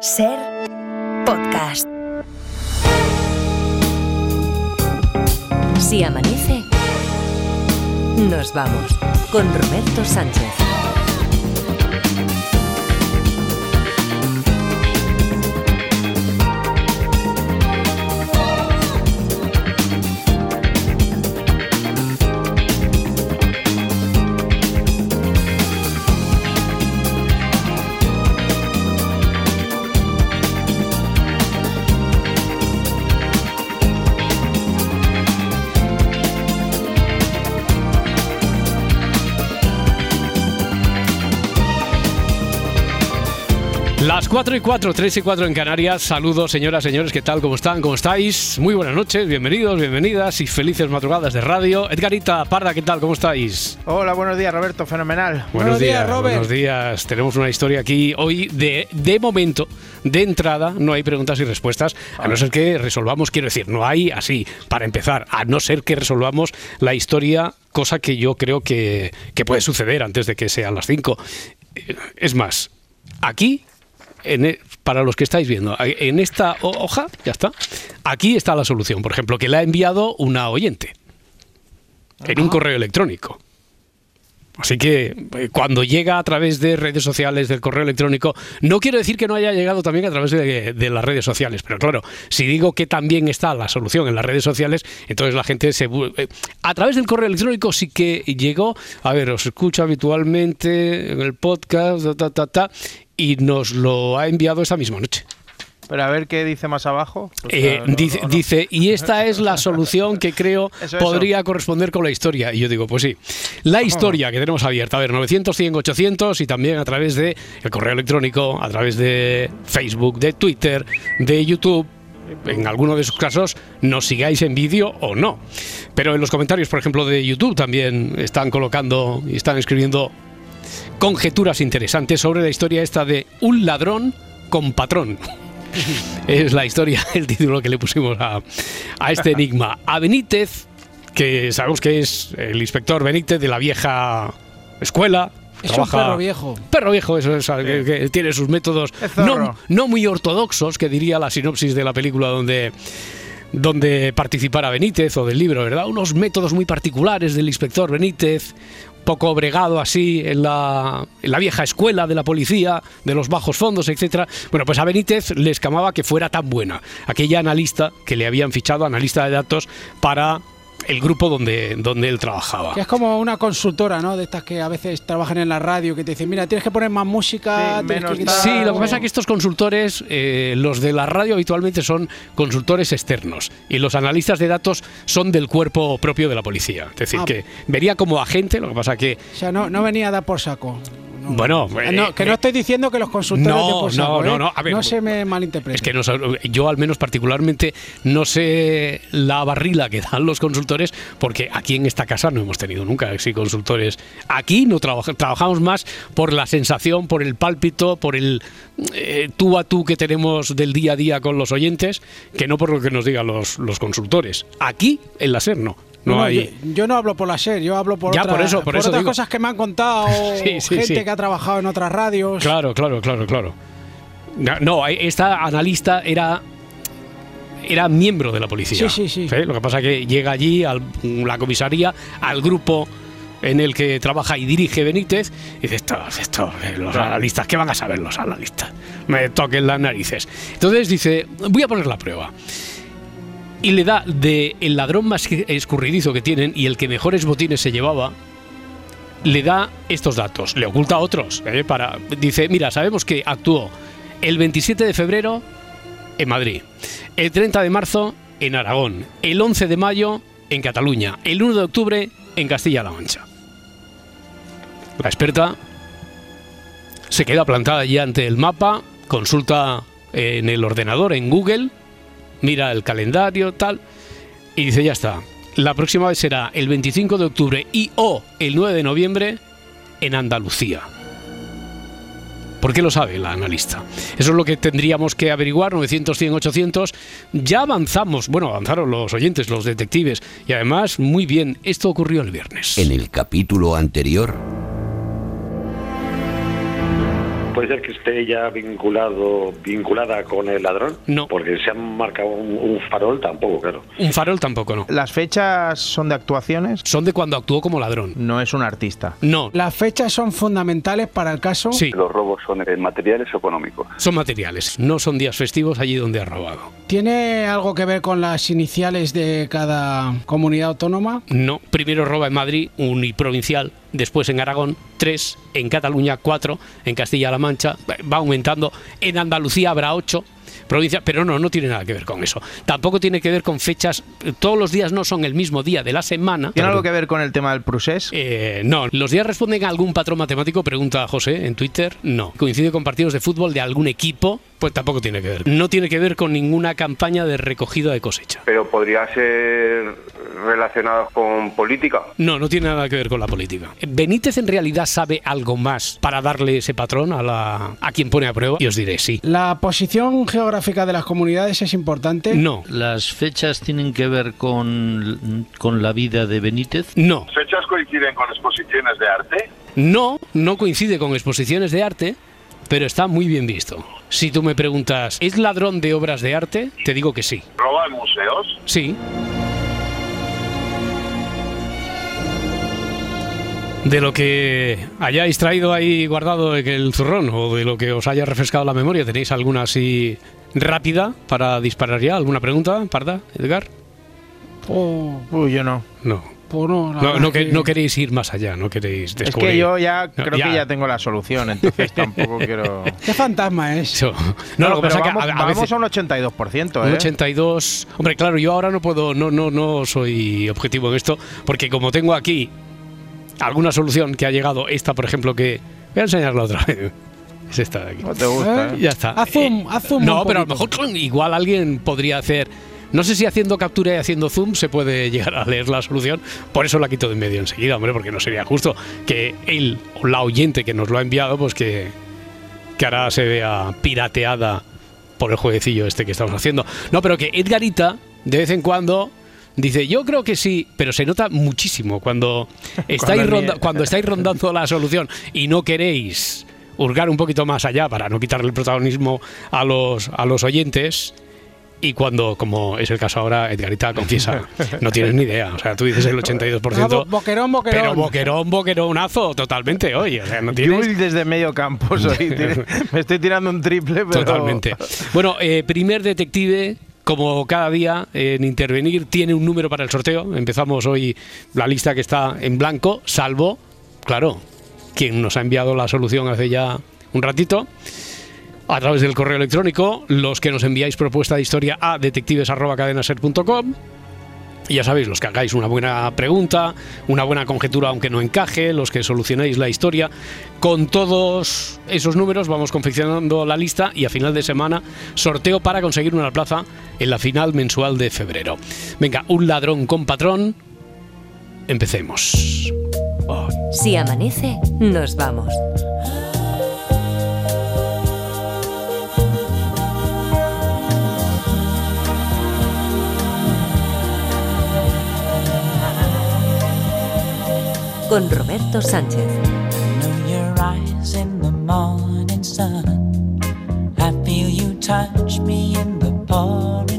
Ser podcast. Si amanece, nos vamos con Roberto Sánchez. Las 4 y 4, 3 y 4 en Canarias. Saludos, señoras, señores, ¿qué tal? ¿Cómo están? ¿Cómo estáis? Muy buenas noches, bienvenidos, bienvenidas y felices madrugadas de radio. Edgarita Parda, ¿qué tal? ¿Cómo estáis? Hola, buenos días, Roberto, fenomenal. Buenos, días, Robert. Buenos días. Tenemos una historia aquí hoy de, de momento, de entrada, no hay preguntas y respuestas, a no ser que resolvamos, quiero decir, no hay así, para empezar, a no ser que resolvamos la historia, cosa que yo creo que, que puede suceder antes de que sean las 5. Es más, aquí e, para los que estáis viendo, en esta hoja, ya está, aquí está la solución, por ejemplo, que la ha enviado una oyente en un correo electrónico. Así que eh, cuando llega a través de redes sociales, del correo electrónico, no quiero decir que no haya llegado también a través de, de, las redes sociales, pero claro, si digo que también está la solución en las redes sociales, entonces la gente se... Eh, a través del correo electrónico sí que llegó, a ver, os escucho habitualmente en el podcast, ta, ta, ta, y nos lo ha enviado esta misma noche. Pero a ver qué dice más abajo. Pues, eh, no, dice, no, no. dice, y esta es la solución que creo eso, podría eso. corresponder con la historia. Y yo digo, pues sí. La historia que tenemos abierta, a ver, 900, 100, 800 y también a través de el correo electrónico, a través de Facebook, de Twitter, de YouTube. En alguno de esos casos nos sigáis en vídeo o no. Pero en los comentarios, por ejemplo, de YouTube también están colocando y están escribiendo conjeturas interesantes sobre la historia esta de un ladrón con patrón. es la historia, el título que le pusimos a, a este enigma. A Benítez, que sabemos que es el inspector Benítez de la vieja escuela, es trabaja, un perro viejo. Perro viejo, eso es, sí. que, que, tiene sus métodos no, no, muy ortodoxos, que diría la sinopsis de la película donde donde participara Benítez o del libro, ¿verdad? Unos métodos muy particulares del inspector Benítez, poco bregado así en la, en la, vieja escuela de la policía, de los bajos fondos, etcétera. Bueno, pues a Benítez le escamaba que fuera tan buena. Aquella analista que le habían fichado, analista de datos, para el grupo donde, donde él trabajaba. Que es como una consultora, ¿no? De estas que a veces trabajan en la radio, que te dicen, mira, tienes que poner más música. Sí, menos que sí lo que pasa es que estos consultores, eh, los de la radio habitualmente son consultores externos y los analistas de datos son del cuerpo propio de la policía. Es decir, ah. que vería como agente, lo que pasa que... O sea, no, no venía a dar por saco. No. Bueno, eh, no, que no estoy diciendo que los consultores no, de saco, no, no, ¿eh? no, a ver, no se me malinterprete. Es que no, yo al menos particularmente no sé la barrila que dan los consultores porque aquí en esta casa no hemos tenido nunca así consultores. Aquí no trabaja, trabajamos más por la sensación, por el pálpito, por el eh, tú a tú que tenemos del día a día con los oyentes, que no por lo que nos digan los, los consultores. Aquí en la SER no. No, no hay... yo, yo, no hablo por la SER, yo hablo por, ya, otra, por, eso, por, por eso otras digo. cosas que me han contado sí, sí, gente sí. que ha trabajado en otras radios. Claro, claro, claro, claro. No, esta analista era era miembro de la policía. Sí, sí, sí. ¿Sí? Lo que pasa es que llega allí a la comisaría, al grupo en el que trabaja y dirige Benítez, y dice, esto, esto, los analistas, ¿qué van a saber los analistas? Me toquen las narices. Entonces dice, voy a poner la prueba. Y le da de el ladrón más escurridizo que tienen y el que mejores botines se llevaba, le da estos datos, le oculta otros. ¿eh? Para, dice, mira, sabemos que actuó el 27 de febrero en Madrid, el 30 de marzo en Aragón, el 11 de mayo en Cataluña, el 1 de octubre en Castilla-La Mancha. La experta se queda plantada allí ante el mapa, consulta en el ordenador, en Google, mira el calendario, tal, y dice, ya está, la próxima vez será el 25 de octubre y o el 9 de noviembre en Andalucía. ¿Por qué lo sabe la analista? Eso es lo que tendríamos que averiguar, 900, 100, 800. Ya avanzamos, bueno, avanzaron los oyentes, los detectives, y además, muy bien, esto ocurrió el viernes. En el capítulo anterior... puede ser que esté ya vinculado, vinculada con el ladrón. No. Porque se han marcado un, un farol tampoco, claro. Un farol tampoco, no. ¿Las fechas son de actuaciones? Son de cuando actuó como ladrón. No es un artista. No, Las fechas son fundamentales para el caso. sí, Los robos son eh, materiales o económicos. son materiales. No son días festivos allí donde ha robado. ¿Tiene algo que ver con las iniciales de cada comunidad autónoma? No, primero roba en Madrid, uniprovincial, después en Aragón, tres, en Cataluña, cuatro, en Castilla-La Mancha, va aumentando, en Andalucía habrá ocho provincias, pero no, no tiene nada que ver con eso. Tampoco tiene que ver con fechas, todos los días no son el mismo día de la semana. ¿Tiene algo que ver con el tema del Prusés? Eh, no, ¿los días responden a algún patrón matemático? Pregunta José en Twitter. No. ¿Coincide con partidos de fútbol de algún equipo? Pues tampoco tiene que ver. No tiene que ver con ninguna campaña de recogida de cosecha. Pero podría ser relacionado con política. No, no tiene nada que ver con la política. Benítez en realidad sabe algo más para darle ese patrón a, la, a quien pone a prueba. Y os diré sí. ¿La posición geográfica de las comunidades es importante? No, ¿Las fechas tienen que ver con, con la vida de Benítez? no, ¿Fechas coinciden con exposiciones de arte? no, no coincide con exposiciones de arte, pero está muy bien visto. Si tú me preguntas, ¿es ladrón de obras de arte? Te digo que sí. ¿Roba en museos? Sí. De lo que hayáis traído ahí guardado en el zurrón o de lo que os haya refrescado la memoria, ¿tenéis alguna así rápida para disparar ya? ¿Alguna pregunta, Parda, Edgar? Oh, Uy, yo no. No. Pues no, la No, es que, que- no queréis ir más allá, no queréis Es descubrir. que yo ya No, creo ya. que ya tengo la solución, entonces tampoco quiero... ¿Qué fantasma es? Eso. No, lo que pasa es que vamos, a- vamos veces- a un 82%, Un ¿eh? 82. Hombre, claro, yo ahora no puedo, no, no, no soy objetivo en esto, porque como tengo aquí alguna solución que ha llegado, esta por ejemplo, que. Voy a enseñarla otra vez. Es esta de aquí. No te gusta, ¿Eh? ¿eh? Ya está. Haz zoom, haz zoom No, un pero a lo mejor igual alguien podría hacer. No sé si haciendo captura y haciendo zoom se puede llegar a leer la solución. Por eso la quito de en medio enseguida, hombre, porque no sería justo que él o la oyente que nos lo ha enviado, pues que, que ahora se vea pirateada por el jueguecillo este que estamos haciendo. No, pero que Edgarita, de vez en cuando, dice, yo creo que sí, pero se nota muchísimo cuando estáis, Cuando ronda- ni- cuando estáis rondando la solución y no queréis hurgar un poquito más allá para no quitarle el protagonismo a los, a los oyentes. Y cuando, como es el caso ahora, Edgarita confiesa, no tienes ni idea. O sea, tú dices el 82%. Ah, bo- boquerón, boquerón. Pero boquerón, boqueronazo, totalmente, oye. O sea, no tienes. Yul desde medio campo soy. Me estoy tirando un triple, pero... Totalmente. Bueno, eh, primer detective, como cada día, en intervenir, tiene un número para el sorteo. Empezamos hoy la lista que está en blanco, salvo, claro, quien nos ha enviado la solución hace ya un ratito. A través del correo electrónico, los que nos enviáis propuesta de historia a detectives.cadenaser.com. Ya sabéis, los que hagáis una buena pregunta, una buena conjetura aunque no encaje, los que solucionéis la historia, con todos esos números vamos confeccionando la lista y a final de semana sorteo para conseguir una plaza en la final mensual de febrero. Venga, un ladrón con patrón. Empecemos. Si amanece, nos vamos. Con Roberto Sánchez. I feel you touch me in the pouring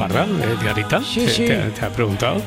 Parda, eh, Edgarita? Sí, ¿Te, sí. te te ha preguntado?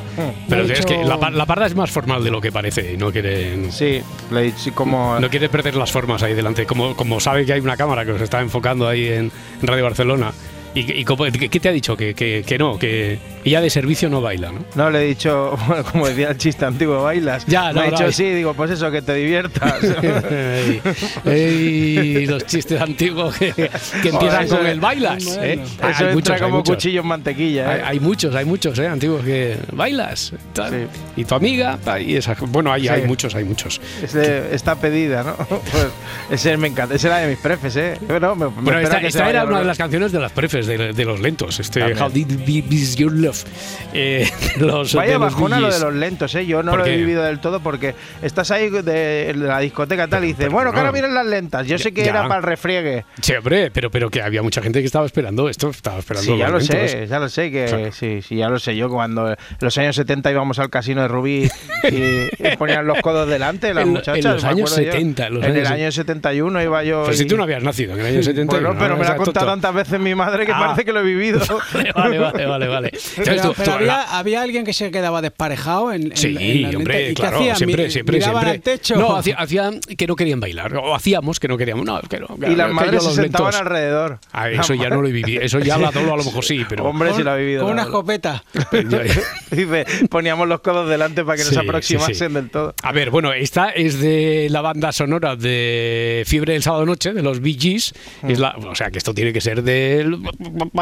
Pero Me ha es que dicho- la, la Parda es más formal de lo que parece. No quiere, Sí, le he dicho como... no quiere perder las formas ahí delante. Como, como sabe que hay una cámara que os está enfocando ahí en, Radio Barcelona. ¿Y, y cómo- qué te ha dicho? Que, que, que no, que ella de servicio no baila, ¿no? No, le he dicho, bueno, como decía el chiste antiguo, bailas. Ya, Me no, ha no, dicho hay- sí, digo, pues eso, que te diviertas. Ey, ey, los chistes antiguos que, que empiezan con el bailas. Bueno. ¿eh? eso Hay entra muchos, hay como muchos. cuchillo en mantequilla. Hay, ¿eh? hay muchos, hay muchos, ¿eh? Antiguos que bailas. Sí. Y tu amiga, y esa- bueno, hay, Sí. hay muchos, hay muchos. Ese- está pedida, ¿no? Pues ese me encanta. Ese era de mis prefes, ¿eh? Bueno, me, me Bueno, esta, que esta era una de las canciones de las prefes, de, de los lentos. Este. How Did Be Your Love. Eh, los, Vaya bajona lo de los lentos, ¿eh? Yo no ¿Por lo he vivido del todo porque estás ahí de, la discoteca tal y dices, bueno, que ahora no. vienen las lentas. Yo sé que Ya. era para el refriegue. Sí, hombre, pero, pero que había mucha gente que estaba esperando esto, estaba esperando Sí, ya lo lentos. sé, ya lo sé, que Claro. sí, sí, ya lo sé. Yo cuando en los años 70 íbamos al casino de Rubí y, y ponían los codos delante las En muchachas. en los años acuerdo yo. 70, en los En años el año 71 iba yo. Pues si y- tú no habías nacido en el año 70. Bueno, pero me lo ha contado tantas veces mi madre que Ah. parece que lo he vivido. Vale, vale, vale, vale. Pero, tú- pero tú- había, la- había alguien que se quedaba desparejado en, en- Sí, en hombre, lentes. ¿Y qué claro, hacían? siempre, siempre, siempre. al techo. No, hacía- hacían que no querían bailar, o hacíamos que no queríamos, no, que no. y claro, las que madres se los sentaban lentos- alrededor. Ah, eso ya no lo he vivido, eso ya la dolo a lo mejor sí, pero... Hombre, si lo ha vivido. Con una escopeta. Dice, poníamos los codos delante para que Sí, nos sí, aproximasen sí. del todo. A ver, bueno, esta es de la banda sonora de Fiebre del Sábado Noche, de los Bee Gees. Mm. Es la, o sea, que esto tiene que ser del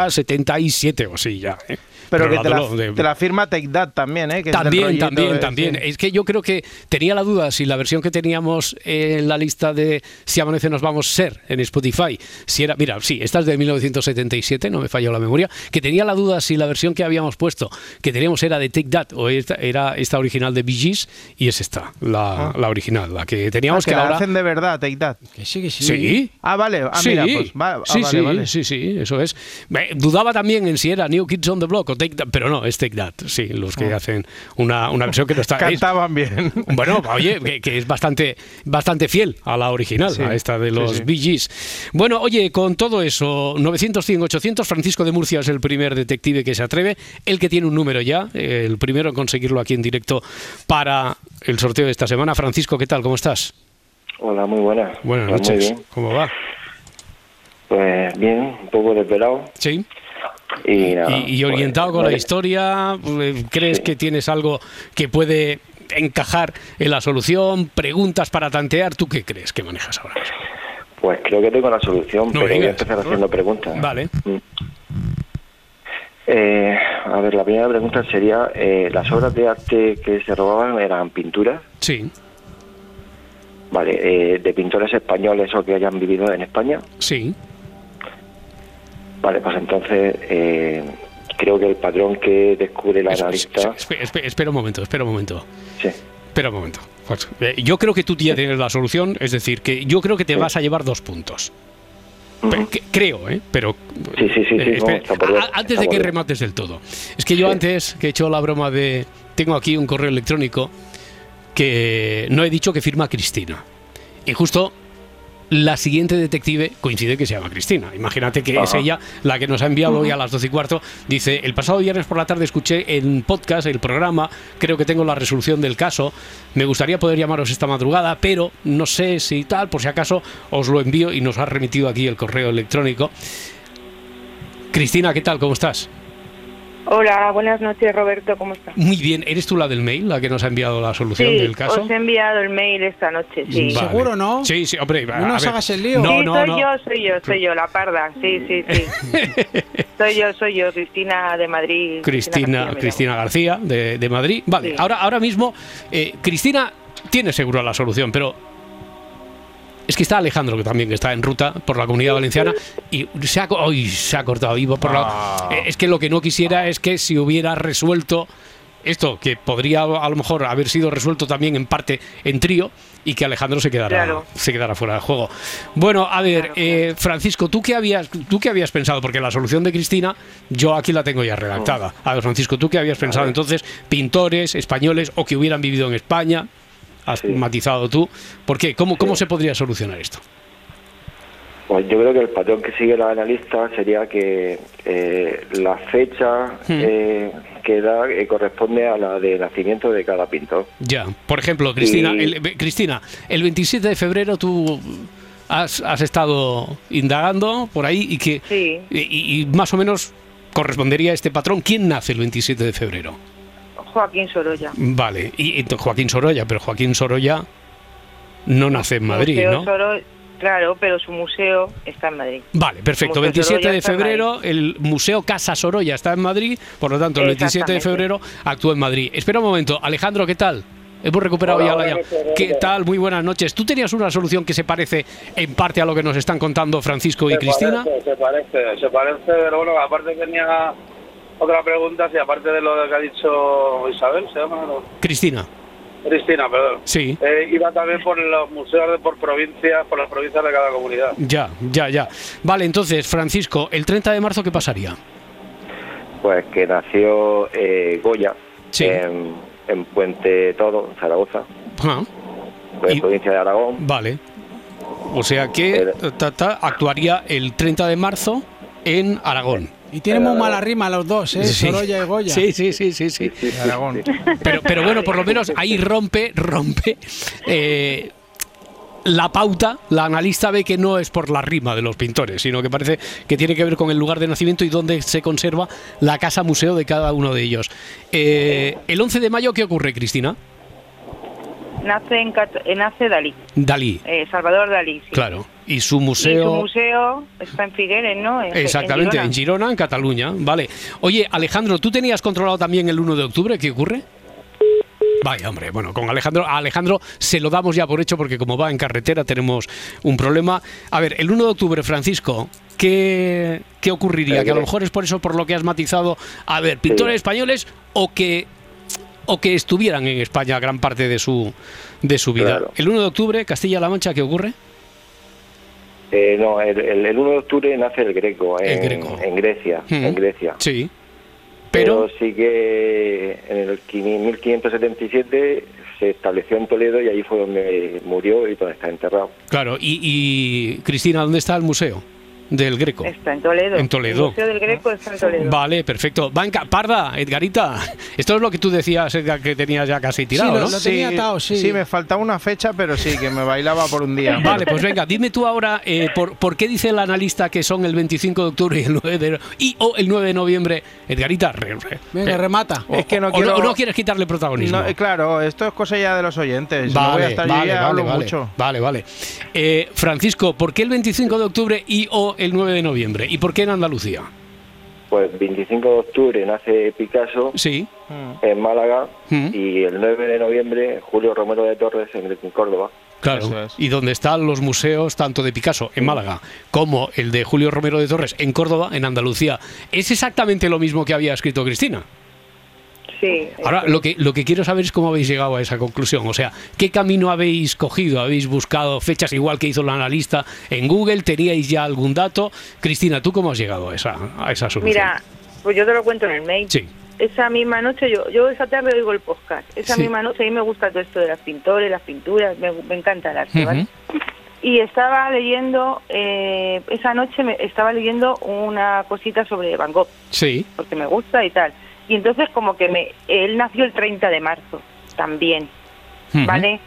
77 o sí, ya. ¿eh? Pero, que te la, de- te la firma Take That también, ¿eh? Que También, también, de- también. sí. Es que yo creo que tenía la duda si la versión que teníamos en la lista de Si amanece nos vamos ser en Spotify, si era, mira, sí, esta es de 1977, no me falló la memoria, que tenía la duda si la versión que habíamos puesto, que teníamos era de Take That o esta, era esta original de Bee Gees y es esta, la, la original, la que Ah, teníamos que que la ahora... hacen de verdad, Take That. Que sí, que sí. Sí. Ah, vale. Ah, sí, mira, pues va- ah, sí, vale, sí, vale. sí, sí, eso es. Me- dudaba también en si era New Kids on the Block o Take That, pero no, es Take That, sí, los que hacen una, una versión que no está... es- Cantaban bien. bueno, oye, que, que es bastante, bastante fiel a la original, Sí, a esta de los sí. Bee Gees. Bueno, oye, con todo eso, 900, 100, 800, Francisco de Murcia es el primer detective que se atreve, el que tiene un número ya, el primero en conseguirlo aquí en directo para el sorteo de esta semana. Francisco, ¿qué tal? ¿Cómo estás? Hola, muy buenas. Buenas Pues Muy noches. bien. ¿Cómo va? Pues bien, un poco desvelado. Sí. Y, nada, Y, y pues, orientado con la historia, eh, ¿crees Sí. que tienes algo que puede encajar en la solución? ¿Preguntas para tantear? ¿Tú qué crees que manejas ahora mismo? Pues creo que tengo la solución, No pero voy a empezar haciendo preguntas. Vale. Mm. Eh, a ver, la primera pregunta sería, eh, ¿las obras de arte que se robaban eran pinturas? Sí, Vale, eh, de pintores españoles o que hayan vivido en España. sí. Vale, pues entonces eh, creo que el patrón que descubre el Es- analista... es- espe- espe- espera un momento, espera un momento. Sí, Espera un momento. Pues, eh, yo creo que tú ya tienes la solución, es decir, que yo creo que te vas a llevar dos puntos. Que- creo, ¿eh? Pero. Sí, sí, sí, sí, eh, espera, antes de que remates del todo. Es que yo Sí. antes que he hecho la broma de. Tengo aquí un correo electrónico que no he dicho que firma Cristina. Y justo la siguiente detective coincide que se llama Cristina. Imagínate que es ella la que nos ha enviado hoy a las 12 y cuarto. Dice, el pasado viernes por la tarde escuché en podcast, el programa, creo que tengo la resolución del caso. Me gustaría poder llamaros esta madrugada, pero no sé si tal, por si acaso os lo envío y nos ha remitido aquí el correo electrónico. Cristina, ¿qué tal? ¿Cómo estás? Hola, buenas noches Roberto, ¿cómo estás? Muy bien, ¿eres tú la del mail, la que nos ha enviado la solución Sí, del caso? os he enviado el mail esta noche, sí. Vale. ¿Seguro, no? Sí, sí, hombre. No nos hagas el lío. No, sí, no, soy no. yo, soy yo, soy yo, la parda, sí, sí, sí. soy yo, soy yo, Cristina de Madrid. Cristina, García, Cristina García de, de Madrid. Vale, Sí. ahora, ahora mismo eh, Cristina tiene seguro la solución, pero es que está Alejandro, que también está en ruta por la comunidad valenciana, y se ha, se ha cortado vivo por la- Ah. Eh, Es que lo que no quisiera es que si hubiera resuelto esto, que podría a lo mejor haber sido resuelto también en parte en trío, y que Alejandro se quedara, Claro. se quedara fuera del juego. Bueno, a ver, Claro, eh, Francisco, ¿tú qué, habías, ¿tú qué habías pensado? Porque la solución de Cristina, yo aquí la tengo ya redactada. A ver, Francisco, ¿tú qué habías pensado entonces? Pintores españoles o que hubieran vivido en España. Has Sí. matizado tú. ¿Por qué? ¿Cómo, cómo Sí. se podría solucionar esto? Pues yo creo que el patrón que sigue la analista sería que eh, la fecha eh, que da eh, corresponde a la de nacimiento de cada pintor. Ya, por ejemplo, Cristina, Y- el, Cristina, el 27 de febrero tú has, has estado indagando por ahí y que Sí. y, y más o menos correspondería a este patrón. ¿Quién nace el 27 de febrero? Joaquín Sorolla. Vale, y, y Joaquín Sorolla, pero Joaquín Sorolla no nace en Madrid, Museo ¿no? Soro- claro, pero su museo está en Madrid. Vale, perfecto. Museo 27 Sorolla de febrero, el Museo Casa Sorolla está en Madrid, por lo tanto, el 27 de febrero actúa en Madrid. Espera un momento, Alejandro, ¿qué tal? Hemos recuperado Hola, ya la noches, ¿Qué tal? Muy buenas noches. ¿Tú tenías una solución que se parece en parte a lo que nos están contando Francisco y Se Cristina? parece, se parece, se parece, pero bueno, aparte tenía otra pregunta, si aparte de lo que ha dicho Isabel, se llama, ¿no? Cristina, Cristina, perdón. sí. Eh, iba también por los museos de por provincias, por las provincias de cada comunidad. Ya, ya, ya. Vale, entonces, Francisco, el 30 de marzo, ¿qué pasaría? Pues que nació eh, Goya Sí. en, en Puente Todo, Zaragoza, Ah, en Y- provincia de Aragón. vale. O sea que ta, actuaría el 30 de marzo en Aragón. Y tienen muy mala rima los dos, ¿eh? Sí. Sorolla y Goya. Sí, sí, sí, sí, sí. Aragón. Pero, pero bueno, por lo menos ahí rompe, rompe. eh, la pauta, la analista ve que no es por la rima de los pintores, sino que parece que tiene que ver con el lugar de nacimiento y dónde se conserva la casa museo de cada uno de ellos. Eh, el 11 de mayo, ¿qué ocurre, Cristina? Nace en eh, nace Dalí, Dalí, eh, Salvador Dalí. sí. claro. Y su Y su museo. museo está en Figueres, ¿no? En- Exactamente, en en Girona. Girona, en Cataluña. Vale. Oye, Alejandro, ¿tú tenías controlado también el 1 de octubre? ¿Qué ocurre? Vaya, hombre, bueno, con Alejandro, a Alejandro se lo damos ya por hecho porque como va en carretera tenemos un problema. A ver, el 1 de octubre, Francisco, ¿qué, qué ocurriría? Que a lo mejor es por eso por lo que has matizado, a ver, pintores Sí. españoles o que o que estuvieran en España gran parte de su de su vida. Claro. El 1 de octubre, Castilla-La Mancha, ¿qué ocurre? Eh, no, el, el- el 1 de octubre nace el Greco, El en, Greco. en Grecia. En Grecia. Sí. Pero, Pero sí que en el 1577 se estableció en Toledo y ahí fue donde murió y donde está enterrado. Claro, y, y, Cristina, ¿dónde está el museo del Greco? Está en Toledo. En Toledo. El Museo del Greco está en Toledo. Vale, perfecto. Banca, Parda, Edgarita, esto es lo que tú decías, Edgar, que tenías ya casi tirado, lo- ¿no? lo tenía atado, sí. me faltaba una fecha, pero sí, que me bailaba por un día. Vale, pues venga, dime tú ahora eh, por, por qué dice el analista que son el 25 de octubre y el 9 de, y, o el 9 de noviembre. Edgarita, re- re- Venga, eh, remata. o- Es que no o quiero- o no quieres quitarle protagonismo. No, eh, claro, esto es cosa ya de los oyentes. no voy a Vale, estar yo vale, ya vale, hablo vale, mucho. vale, vale. Eh, Francisco, ¿por qué el 25 de octubre y o el 9 de noviembre? ¿Y por qué en Andalucía? Pues 25 de octubre nace Picasso Sí. en Málaga Mm. y el 9 de noviembre Julio Romero de Torres en, en Córdoba. Claro, es. y donde están los museos tanto de Picasso en Málaga como el de Julio Romero de Torres en Córdoba, en Andalucía. Es exactamente lo mismo que había escrito Cristina. Sí. Ahora, lo que, lo que quiero saber es cómo habéis llegado a esa conclusión. O sea, ¿qué camino habéis cogido? ¿Habéis buscado fechas igual que hizo la analista en Google? ¿Teníais ya algún dato? Cristina, ¿tú cómo has llegado a esa, a esa solución? Mira, pues yo te lo cuento en el mail. Sí. Esa misma noche, yo, yo esa tarde oigo el podcast. Esa Sí. misma noche a mí me gusta todo esto de las pintores, las pinturas, me, me encanta el arte, ¿vale? Y estaba leyendo, eh, esa noche me estaba leyendo una cosita sobre Van Gogh, Sí. porque me gusta y tal. Y entonces como que me, él nació el 30 de marzo, también. ¿vale?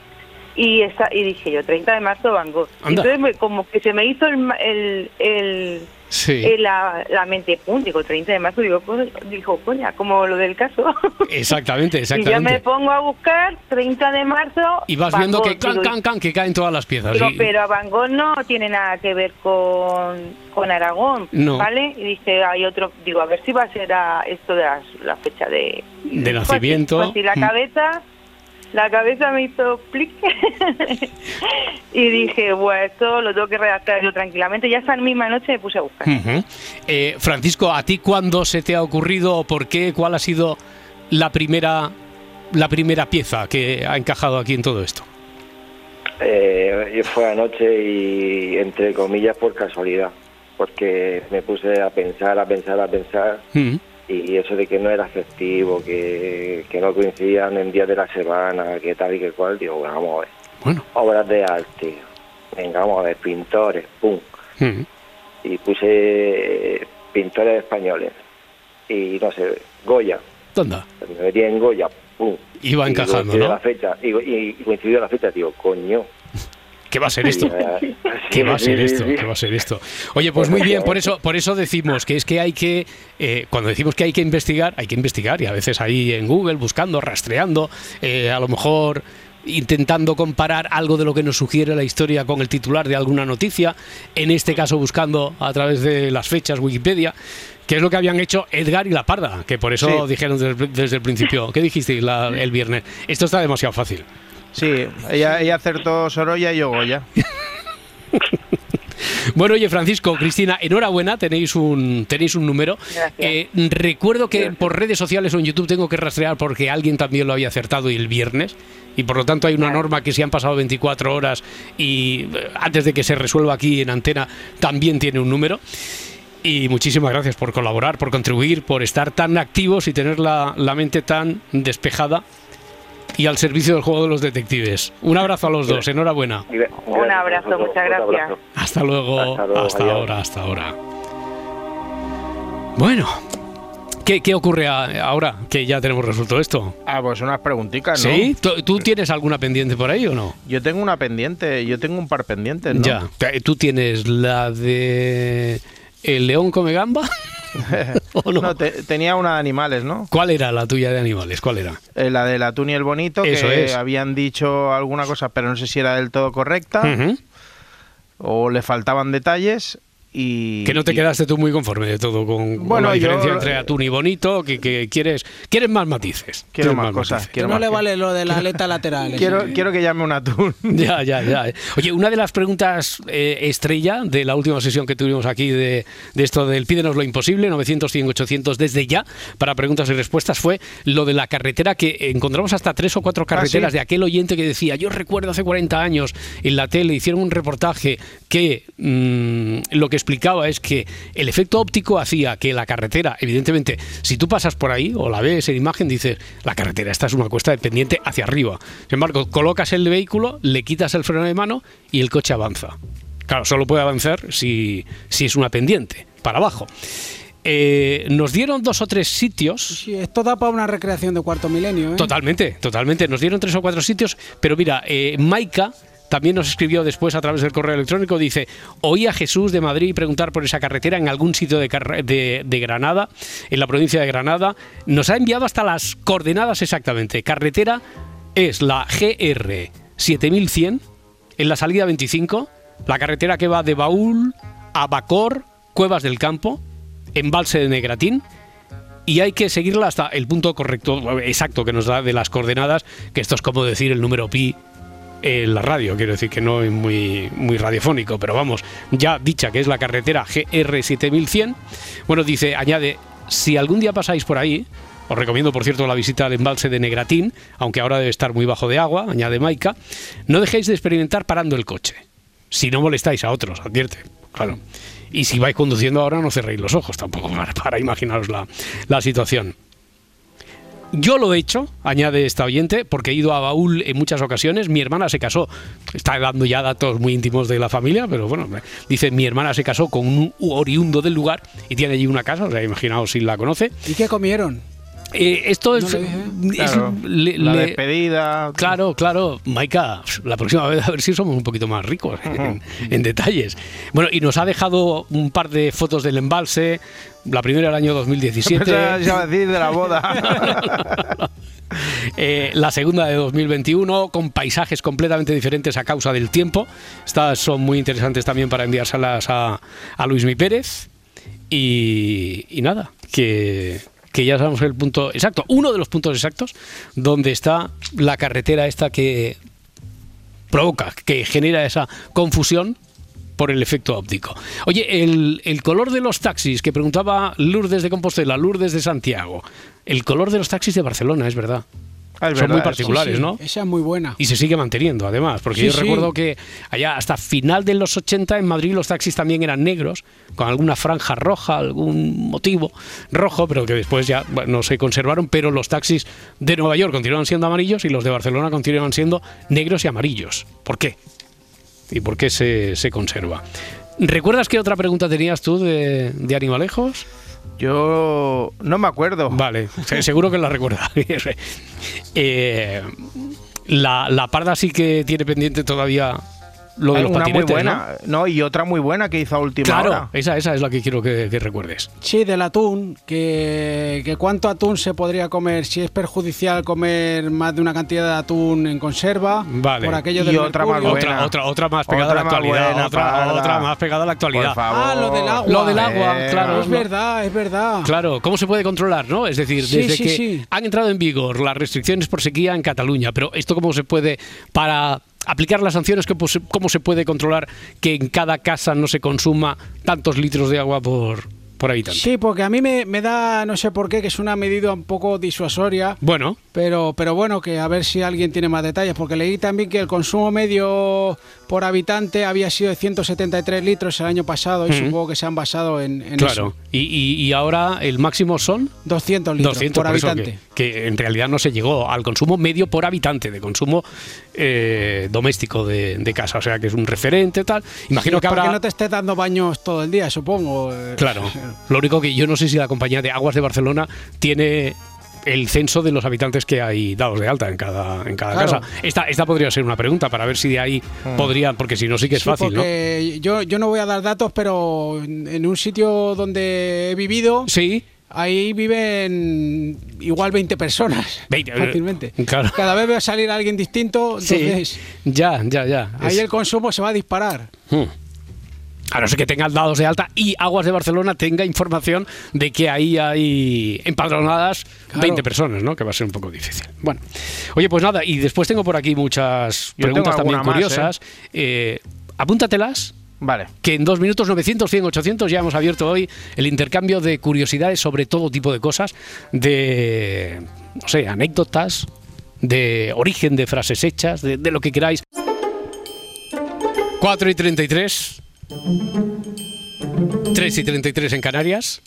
Y, esa, y dije yo, 30 de marzo Van Gogh. Anda. Entonces me- como que se me hizo el, el, el, Sí. el- la, la mente, pum, digo, 30 de marzo, digo, co- dijo, coña, como lo del caso. Exactamente, y yo me exactamente. pongo a buscar 30 de marzo. Y vas Van viendo Gogh. que can, can, can, que caen todas las piezas. Digo, y- pero a Van Gogh no tiene nada que ver con, con Aragón, No. ¿vale? Y dice, hay otro, digo, a ver si va a ser a esto de las- la fecha de... De nacimiento. Pues, sí, la Mm. La cabeza me hizo clic y dije, bueno, esto lo tengo que redactar yo tranquilamente. Ya esa misma noche me puse a buscar. Eh, Francisco, ¿a ti cuándo se te ha ocurrido o por qué? ¿Cuál ha sido la primera, la primera pieza que ha encajado aquí en todo esto? Eh, fue anoche y entre comillas por casualidad, porque me puse a pensar, a pensar, a pensar. Y eso de que no era festivo, que, que no coincidían en días de la semana, que tal y que cual, digo, bueno, vamos a ver. Bueno, Obras de arte, venga, vamos a ver, pintores, pum. Y puse eh, pintores españoles. Y no sé, Goya. ¿Dónde? Me metí en Goya, pum. Iba Y encajando, coincidió ¿no? la fecha, y, y- y coincidió la fecha, digo, coño. ¿Qué va a ser esto? ¿Qué va a ser esto? ¿Qué va a ser esto? Oye, pues muy bien, por eso, por eso decimos que es que hay que, eh, cuando decimos que hay que investigar, hay que investigar y a veces ahí en Google buscando, rastreando, eh, a lo mejor intentando comparar algo de lo que nos sugiere la historia con el titular de alguna noticia, en este caso buscando a través de las fechas Wikipedia, que es lo que habían hecho Edgar y La Parda, que por eso Sí. dijeron desde, desde el principio, ¿qué dijisteis la- el viernes? Esto está demasiado fácil. Sí, ella, ella acertó Sorolla y yo Goya. Bueno, oye, Francisco, Cristina, enhorabuena, tenéis un, tenéis un número. Eh, recuerdo que por redes sociales o en YouTube tengo que rastrear porque alguien también lo había acertado el viernes. Y por lo tanto hay una norma que si han pasado 24 horas y eh, antes de que se resuelva aquí en antena también tiene un número. Y muchísimas gracias por colaborar, por contribuir, por estar tan activos y tener la, la mente tan despejada y al servicio del juego de los detectives. Un abrazo a los dos, enhorabuena. Un abrazo, muchas gracias. Hasta luego, Hasta ahora, hasta ahora. Bueno, ¿qué, qué ocurre ahora que ya tenemos resuelto esto? Ah, pues unas preguntitas, ¿no? ¿Sí? ¿Tú, tú tienes alguna pendiente por ahí o no? Yo tengo una pendiente, yo tengo un par pendientes, ¿no? Ya. ¿Tú tienes la de El león come gamba? ¿O no? No, te- tenía una de animales, ¿no? ¿Cuál era la tuya de animales? ¿Cuál era? Eh, la del atún y el bonito, Eso que es. habían dicho alguna cosa, pero no sé si era del todo correcta o le faltaban detalles. Y, Que no te y- quedaste tú muy conforme de todo con, la yo- diferencia entre atún y bonito, que, que quieres, quieres más matices. Quiero más cosas, quiero no más le que- vale lo de la aleta lateral. eso. Quiero, quiero que llame un atún. Ya, ya, ya. Oye, una de las preguntas eh, estrella de la última sesión que tuvimos aquí de, de esto del Pídenos lo imposible, 900, 100, 800 desde ya, para preguntas y respuestas, fue lo de la carretera que encontramos hasta tres o cuatro carreteras sí? de aquel oyente que decía, yo recuerdo hace 40 años en la tele hicieron un reportaje que mm, lo que explicaba es que el efecto óptico hacía que la carretera, evidentemente, si tú pasas por ahí o la ves en imagen, dices, la carretera, esta es una cuesta de pendiente hacia arriba. Sin embargo, colocas el vehículo, le quitas el freno de mano y el coche avanza. Claro, solo puede avanzar si, si es una pendiente, para abajo. Eh, nos dieron dos o tres sitios. Sí, esto da para una recreación de cuarto milenio, ¿eh? Totalmente, totalmente. Nos dieron tres o cuatro sitios, pero mira, eh, Maika también nos escribió después a través del correo electrónico, dice, oí a Jesús de Madrid preguntar por esa carretera en algún sitio de, Granada, en la provincia de Granada. Nos ha enviado hasta las coordenadas exactamente. Carretera es la GR 7100, en la salida 25, la carretera que va de Baúl a Bacor, Cuevas del Campo, embalse de Negratín, y hay que seguirla hasta el punto correcto, exacto que nos da de las coordenadas, que esto es como decir el número pi en la radio, quiero decir que no es muy, muy radiofónico, pero vamos, ya dicha que es la carretera GR7100, bueno, dice, añade, si algún día pasáis por ahí, os recomiendo, por cierto, la visita al embalse de Negratín, aunque ahora debe estar muy bajo de agua, añade Maika, no dejéis de experimentar parando el coche, si no molestáis a otros, advierte, claro. Y si vais conduciendo ahora, no cerréis los ojos tampoco para, para imaginaros la, la situación. Yo lo he hecho, añade esta oyente, porque he ido a Baúl en muchas ocasiones. Mi hermana se casó, está dando ya datos muy íntimos de la familia, pero bueno, dice mi hermana se casó con un oriundo del lugar y tiene allí una casa, o sea, imaginaos si la conoce. ¿Y qué comieron? Eh, esto es, No es- Claro, le- la le- despedida. Claro, claro, Maika, la próxima vez a ver si somos un poquito más ricos en, en detalles. Bueno, y nos ha dejado un par de fotos del embalse, la primera del año 2017. Ya ya va a decir de la boda. Eh, la segunda de 2021 con paisajes completamente diferentes a causa del tiempo. Estas son muy interesantes también para enviárselas a, a Luis Mi Pérez. Y, y nada, que, que ya sabemos el punto exacto, uno de los puntos exactos donde está la carretera esta que provoca, que genera esa confusión por el efecto óptico. Oye, el, el color de los taxis que preguntaba Lourdes de Compostela, Lourdes de Santiago, el color de los taxis de Barcelona, es verdad. Ah, Son muy particulares, Sí, sí, ¿no? Esa es muy buena. Y se sigue manteniendo, además, porque Sí, yo sí. recuerdo que allá hasta final de los 80 en Madrid los taxis también eran negros, con alguna franja roja, algún motivo rojo, pero que después ya bueno, no se conservaron, pero los taxis de Nueva York continúan siendo amarillos y los de Barcelona continúan siendo negros y amarillos. ¿Por qué? ¿Y por qué se, se conserva? ¿Recuerdas qué otra pregunta tenías tú de, de animalejos? Yo no me acuerdo. Vale, se- seguro que la recuerda. Eh, la, la parda sí que tiene pendiente todavía lo de los una muy buena, ¿no? Y otra muy buena que hizo a ¿no? última Claro, hora. esa, esa es la que quiero que, que recuerdes. Sí, del atún, que, que cuánto atún se podría comer, si es perjudicial comer más de una cantidad de atún en conserva, Vale. por aquello Y otra más buena. Otra, otra, otra más pegada Otra a la actualidad. buena, otra, más pegada a la actualidad. Por favor. Ah, lo del agua. Lo del agua, Eh, claro. Es verdad, es verdad. Claro, ¿cómo se puede controlar, no? Es decir, Sí, desde sí, que sí. han entrado en vigor las restricciones por sequía en Cataluña, pero esto cómo se puede para aplicar las sanciones, ¿cómo se- puede controlar que en cada casa no se consuma tantos litros de agua por, por habitante? Sí, porque a mí me, me da, no sé por qué, que es una medida un poco disuasoria, Bueno, pero, pero bueno, que a ver si alguien tiene más detalles, porque leí también que el consumo medio por habitante había sido de 173 litros el año pasado y Ujú. supongo que se han basado en, en claro. eso. Y, y- y ahora el máximo son 200 litros 200 por por habitante. que, que en realidad no se llegó al consumo medio por habitante de consumo eh, doméstico de, de casa, o sea que es un referente tal. Imagino Sí, que para habrá que no te estés dando baños todo el día, supongo. Claro. Lo único que yo no sé si la compañía de aguas de Barcelona tiene el censo de los habitantes que hay dados de alta en cada, en cada Claro. casa. Esta, esta podría ser una pregunta para ver si de ahí podrían, porque si no sí que es Sí, fácil, ¿no? yo, yo no voy a dar datos, pero en un sitio donde he vivido, Sí. ahí viven igual 20 personas. 20, eh, fácilmente. claro. Cada vez veo salir alguien distinto, entonces Sí. Ya, ya, ya. ahí Es- el consumo se va a disparar. Hmm. A no ser que tengan dados de alta y Aguas de Barcelona tenga información de que ahí hay empadronadas Claro. 20 personas, ¿no? Que va a ser un poco difícil. Bueno, oye, pues nada, y después tengo por aquí muchas Yo preguntas también más, curiosas. Eh, apúntatelas. Vale. que en dos minutos 900, 100, 800 ya hemos abierto hoy el intercambio de curiosidades sobre todo tipo de cosas, de, no sé, anécdotas, de origen de frases hechas, de, de lo que queráis. 4 y 33. 3 y 33 en Canarias.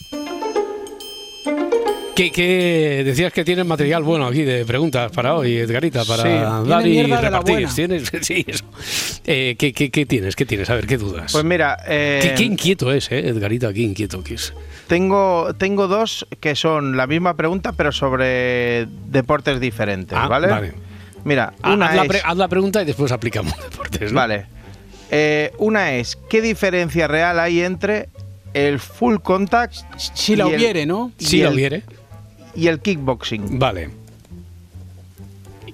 ¿Qué, qué decías que tienes material bueno aquí de preguntas para hoy, Edgarita, para Sí, dar y la repartir? Sí, eso. Eh, ¿qué, qué, qué tienes? ¿Qué tienes? A ver, ¿qué dudas? Pues mira, eh, Qué, inquieto es, ¿eh? Edgarita, qué inquieto que es. tengo, tengo dos que son la misma pregunta, pero sobre deportes diferentes, Ah, ¿vale? vale. Mira, Ah, una haz, la es... pre- haz la pregunta y después aplicamos deportes, ¿no? Vale. Eh, una es, ¿qué diferencia real hay entre el full contact Si la y el- hubiere, ¿no? y Si el- hubiere. y el kickboxing? Vale.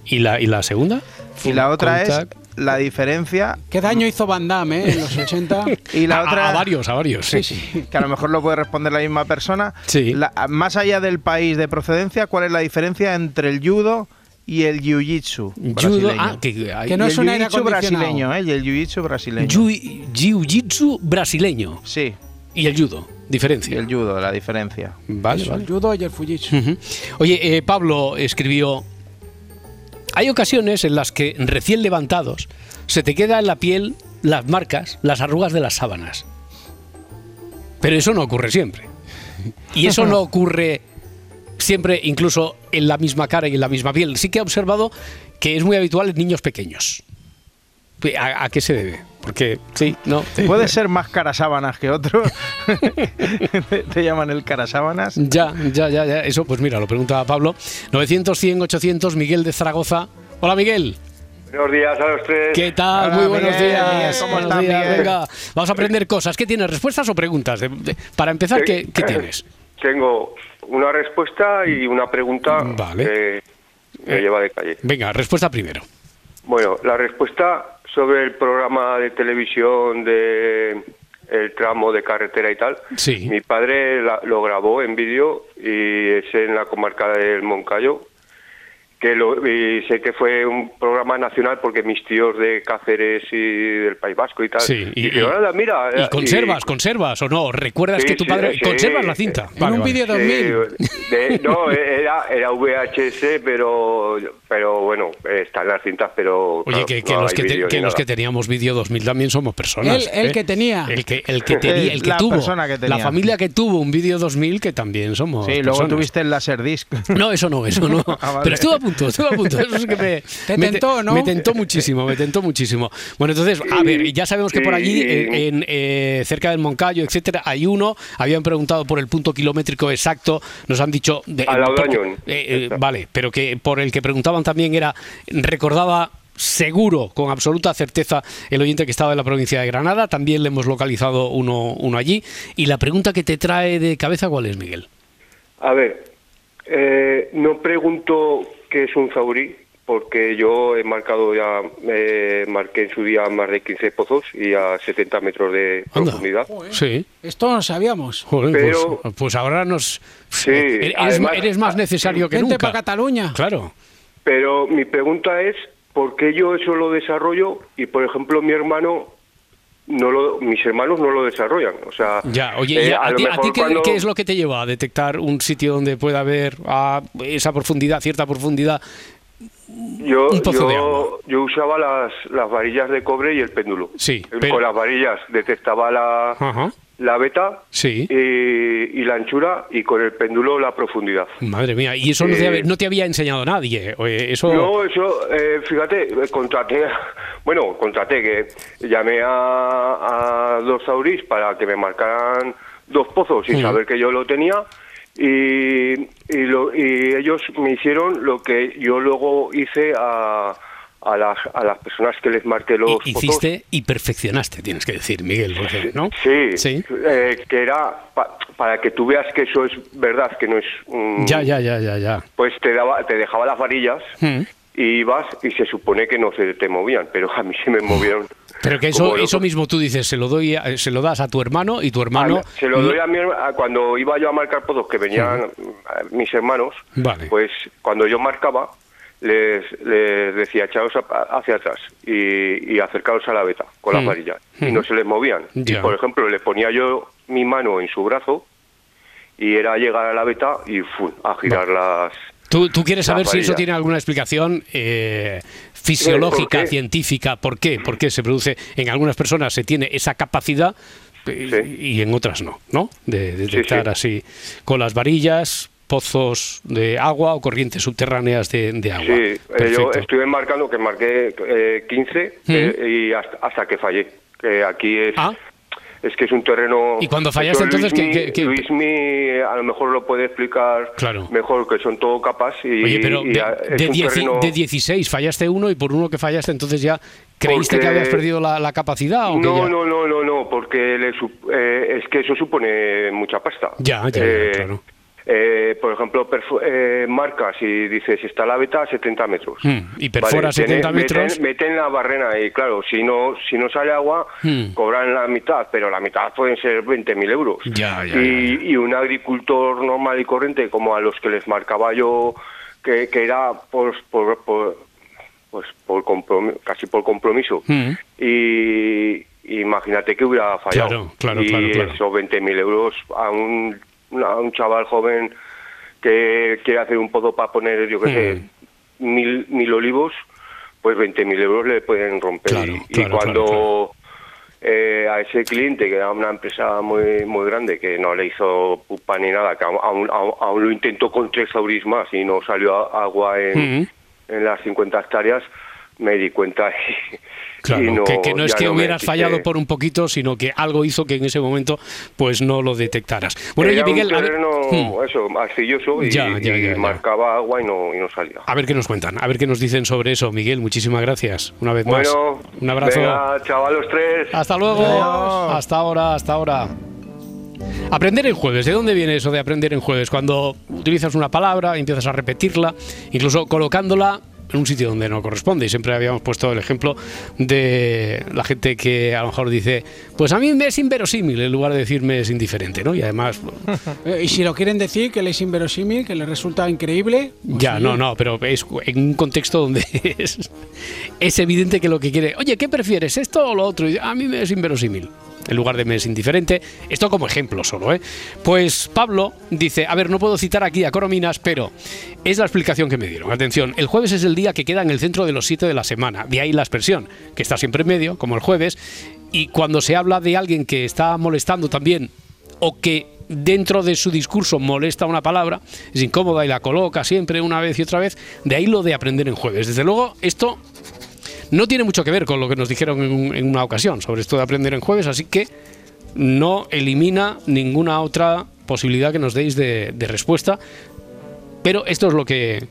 ¿Y la, y la segunda? Y Full la otra contact. es la diferencia ¿Qué daño hizo Van Damme eh, en los 80? y la a, otra a varios, a varios. Sí, que a lo mejor lo puede responder la misma persona. Sí. La- más allá del país de procedencia, ¿cuál es la diferencia entre el judo y el jiu-jitsu Judo, brasileño? ah, que, hay- Que no es un aire brasileño, ¿eh? Y el jiu-jitsu brasileño. Jiu- Jiu-jitsu brasileño. sí, Y el judo. y Diferencia. el judo, la diferencia. Vale, Eso, vale. El judo y el fujitsu. Oye, eh, Pablo escribió, hay ocasiones en las que recién levantados se te queda en la piel las marcas, las arrugas de las sábanas. Pero eso no ocurre siempre. Y eso no ocurre siempre incluso en la misma cara y en la misma piel. Sí que he observado que es muy habitual en niños pequeños. ¿A, a qué se debe? Porque, sí, no. Puede ser más carasábanas que otro. Te llaman el carasábanas. Ya, ya, ya, ya. Eso, pues mira, lo pregunta Pablo. 900, 100, 800, Miguel de Zaragoza. Hola, Miguel. Buenos días a los tres. ¿Qué tal? Hola, Muy buenos Miguel. días. ¿cómo Buenos estás, días, Miguel? Venga, vamos a aprender cosas. ¿Qué tienes? ¿Respuestas o preguntas? De- de- para empezar, ¿qué, qué tienes? Tengo una respuesta y una pregunta Vale. que me lleva de calle. Venga, respuesta primero. Bueno, la respuesta sobre el programa de televisión de el tramo de carretera y tal. Sí. Mi padre la- lo grabó en vídeo y es en la comarca del Moncayo. Que lo, y sé que fue un programa nacional porque mis tíos de Cáceres y del País Vasco y tal. Sí, y- y- "Anda, mira. ¿Y eh, conservas, conservas o no? ¿Recuerdas Sí, que tu padre... sí. ¿Conservas la cinta? En un vídeo Sí, 2000. de- no, era, era VHS, pero, pero bueno, están las cintas, pero. Oye, claro, que, que no los, que, te- vídeo que los que teníamos vídeo 2000 también somos personas. Él- el ¿eh? que tenía. El que, el que, tenía, el que La tuvo. persona que tenía. La familia que tuvo un vídeo 2000 que también somos Sí, luego personas. tuviste el Laserdisc. No, eso no, eso no. Ah, vale. Pero estuve a punto punto, estuve a punto. Eso es que me, Te me tentó, ¿no? Me tentó muchísimo, me tentó muchísimo. Bueno, entonces, a ver, ya sabemos que por allí, Sí. en, en, eh, cerca del Moncayo, etcétera, hay uno. Habían preguntado por el punto kilométrico exacto. Nos han dicho. De, A la porque- Udañón. eh, eh, vale, pero que por el que preguntaban también era. Recordaba. Seguro, con absoluta certeza, el oyente que estaba en la provincia de Granada. También le hemos localizado uno, uno allí. Y la pregunta que te trae de cabeza, ¿cuál es, Miguel? A ver, eh, no pregunto qué es un zaurí, porque yo he marcado ya, eh, marqué en su día más de 15 pozos y a 70 metros de Anda. profundidad. Sí. Esto no sabíamos. Joder, Pero- pues, pues ahora nos. Sí, eres, además- eres más necesario que nunca. para Cataluña. Claro. Pero mi pregunta es, ¿por qué yo eso lo desarrollo y, por ejemplo, mi hermano, no lo, mis hermanos no lo desarrollan? O sea, Ya, oye, eh, ¿a, ti, a mejor ti qué, cuando- qué es lo que te lleva a detectar un sitio donde pueda haber a esa profundidad, cierta profundidad? Yo, un pozo yo, de agua. yo usaba las, las varillas de cobre y el péndulo. Sí, Con pero- las varillas detectaba la, Ajá. La beta Sí. y, y la anchura y con el péndulo la profundidad. Madre mía, y eso no, te, Eh, había- no te había enseñado nadie. Oye, eso. No, eso, eh, fíjate, eh, contraté, bueno, contraté que llamé a, a dos saurís para que me marcaran dos pozos sin Ujú. saber que yo lo tenía y, y, lo- y ellos me hicieron lo que yo luego hice a, a, las, a las personas que les marqué los pozos. hiciste y perfeccionaste, tienes que decir, Miguel, porque, ¿no? Sí, Sí. eh, que era pa- para que tú veas que eso es verdad, que no es... un- Ya, ya, ya, ya, ya. Pues te, daba, te dejaba las varillas Mm. y ibas y se supone que no se te movían, pero a mí se me movieron. Pero que eso, eso mismo tú dices, se lo doy, a- se lo das a tu hermano y tu hermano. Ah, se lo doy a mi a cuando iba yo a marcar pozos que venían eh, mis hermanos, Vale. pues cuando yo marcaba les, les decía echaos hacia atrás y, y acercaos a la beta con las Mm. varillas y Mm. no se les movían. Y por ejemplo le ponía yo mi mano en su brazo y era llegar a la beta y ¡fum! a girar las... ¿Tú, tú quieres saber si eso tiene alguna explicación eh, fisiológica, qué? científica? ¿Por qué? Porque se produce, en algunas personas se tiene esa capacidad eh, y en otras no, ¿no? De, de detectar así con las varillas, pozos de agua o corrientes subterráneas de, de agua. Sí, eh, yo estuve marcando que marqué eh, 15 eh, y hasta, hasta que fallé. Que aquí es, es que es un terreno. Ah. ¿Y cuando fallaste, entonces, Luismi- Luismi a lo mejor lo puede explicar Claro. mejor, que son todo capas. Y, Oye, pero y de, a- de terreno- de 16 fallaste uno y por uno que fallaste entonces ya creíste que habías perdido la, la capacidad o que No, ya- no, no, no, no, porque le eh, es que eso supone mucha pasta. Ya, ya, ya, Eh, claro. Eh, por ejemplo, eh, marcas y dices, está la beta a 70 metros. Hmm, y perfora Vale, 70 tiene- metros. Meten, meten la barrena y claro, si no si no sale agua, Hmm. cobran la mitad, pero la mitad pueden ser 20.000 euros. Ya, ya, y, y un agricultor normal y corriente, como a los que les marcaba yo, que, que era por, por, por- pues por compromiso, casi por compromiso, Hmm. y imagínate que hubiera fallado. Claro, claro, y claro, claro. esos 20.000 euros a un, a un chaval joven que quiere hacer un pozo para poner, yo qué Hmm. sé, mil, mil olivos, pues 20.000 euros le pueden romper. Claro, y, cuando claro, eh, a ese cliente, que era una empresa muy muy grande, que no le hizo pupa ni nada, que aún, aún, aún- lo intentó con tres sauris más y no salió agua en, Ujú. en las 50 hectáreas, me di cuenta y, Claro, no, que, que no es que no hubieras fallado por un poquito, sino que algo hizo que en ese momento pues no lo detectaras. Bueno, oye, Miguel, un a ver, terreno, Hmm. eso, arcilloso y, Ya, ya, y ya, marcaba agua y no, y no salía. a ver qué nos cuentan, a ver qué nos dicen sobre eso, Miguel. Muchísimas gracias, una vez más. Bueno, Un abrazo. venga, tres. Hasta luego. Hasta ahora, hasta ahora. Aprender en jueves. ¿De dónde viene eso de aprender en jueves? Cuando utilizas una palabra, empiezas a repetirla, incluso colocándola en un sitio donde no corresponde. Y siempre habíamos puesto el ejemplo de la gente que a lo mejor dice, pues a mí me es inverosímil, en lugar de decirme es indiferente, ¿no? Y además, Eh, y si lo quieren decir, que le es inverosímil, que le resulta increíble. pues ya, no, no, pero es en un contexto donde es, es evidente que lo que quiere, oye, ¿qué prefieres, esto o lo otro? Y a mí me es inverosímil. En lugar de me es indiferente. Esto como ejemplo solo, ¿eh? Pues Pablo dice, a ver, no puedo citar aquí a Corominas, pero es la explicación que me dieron. Atención, el jueves es el día que queda en el centro de los siete de la semana. De ahí la expresión, que está siempre en medio, como el jueves. Y cuando se habla de alguien que está molestando también, o que dentro de su discurso molesta una palabra, es incómoda y la coloca siempre una vez y otra vez, de ahí lo de aprender en jueves. Desde luego, esto no tiene mucho que ver con lo que nos dijeron en, un- en una ocasión sobre esto de aprender en jueves, así que no elimina ninguna otra posibilidad que nos deis de, de respuesta, pero esto es lo que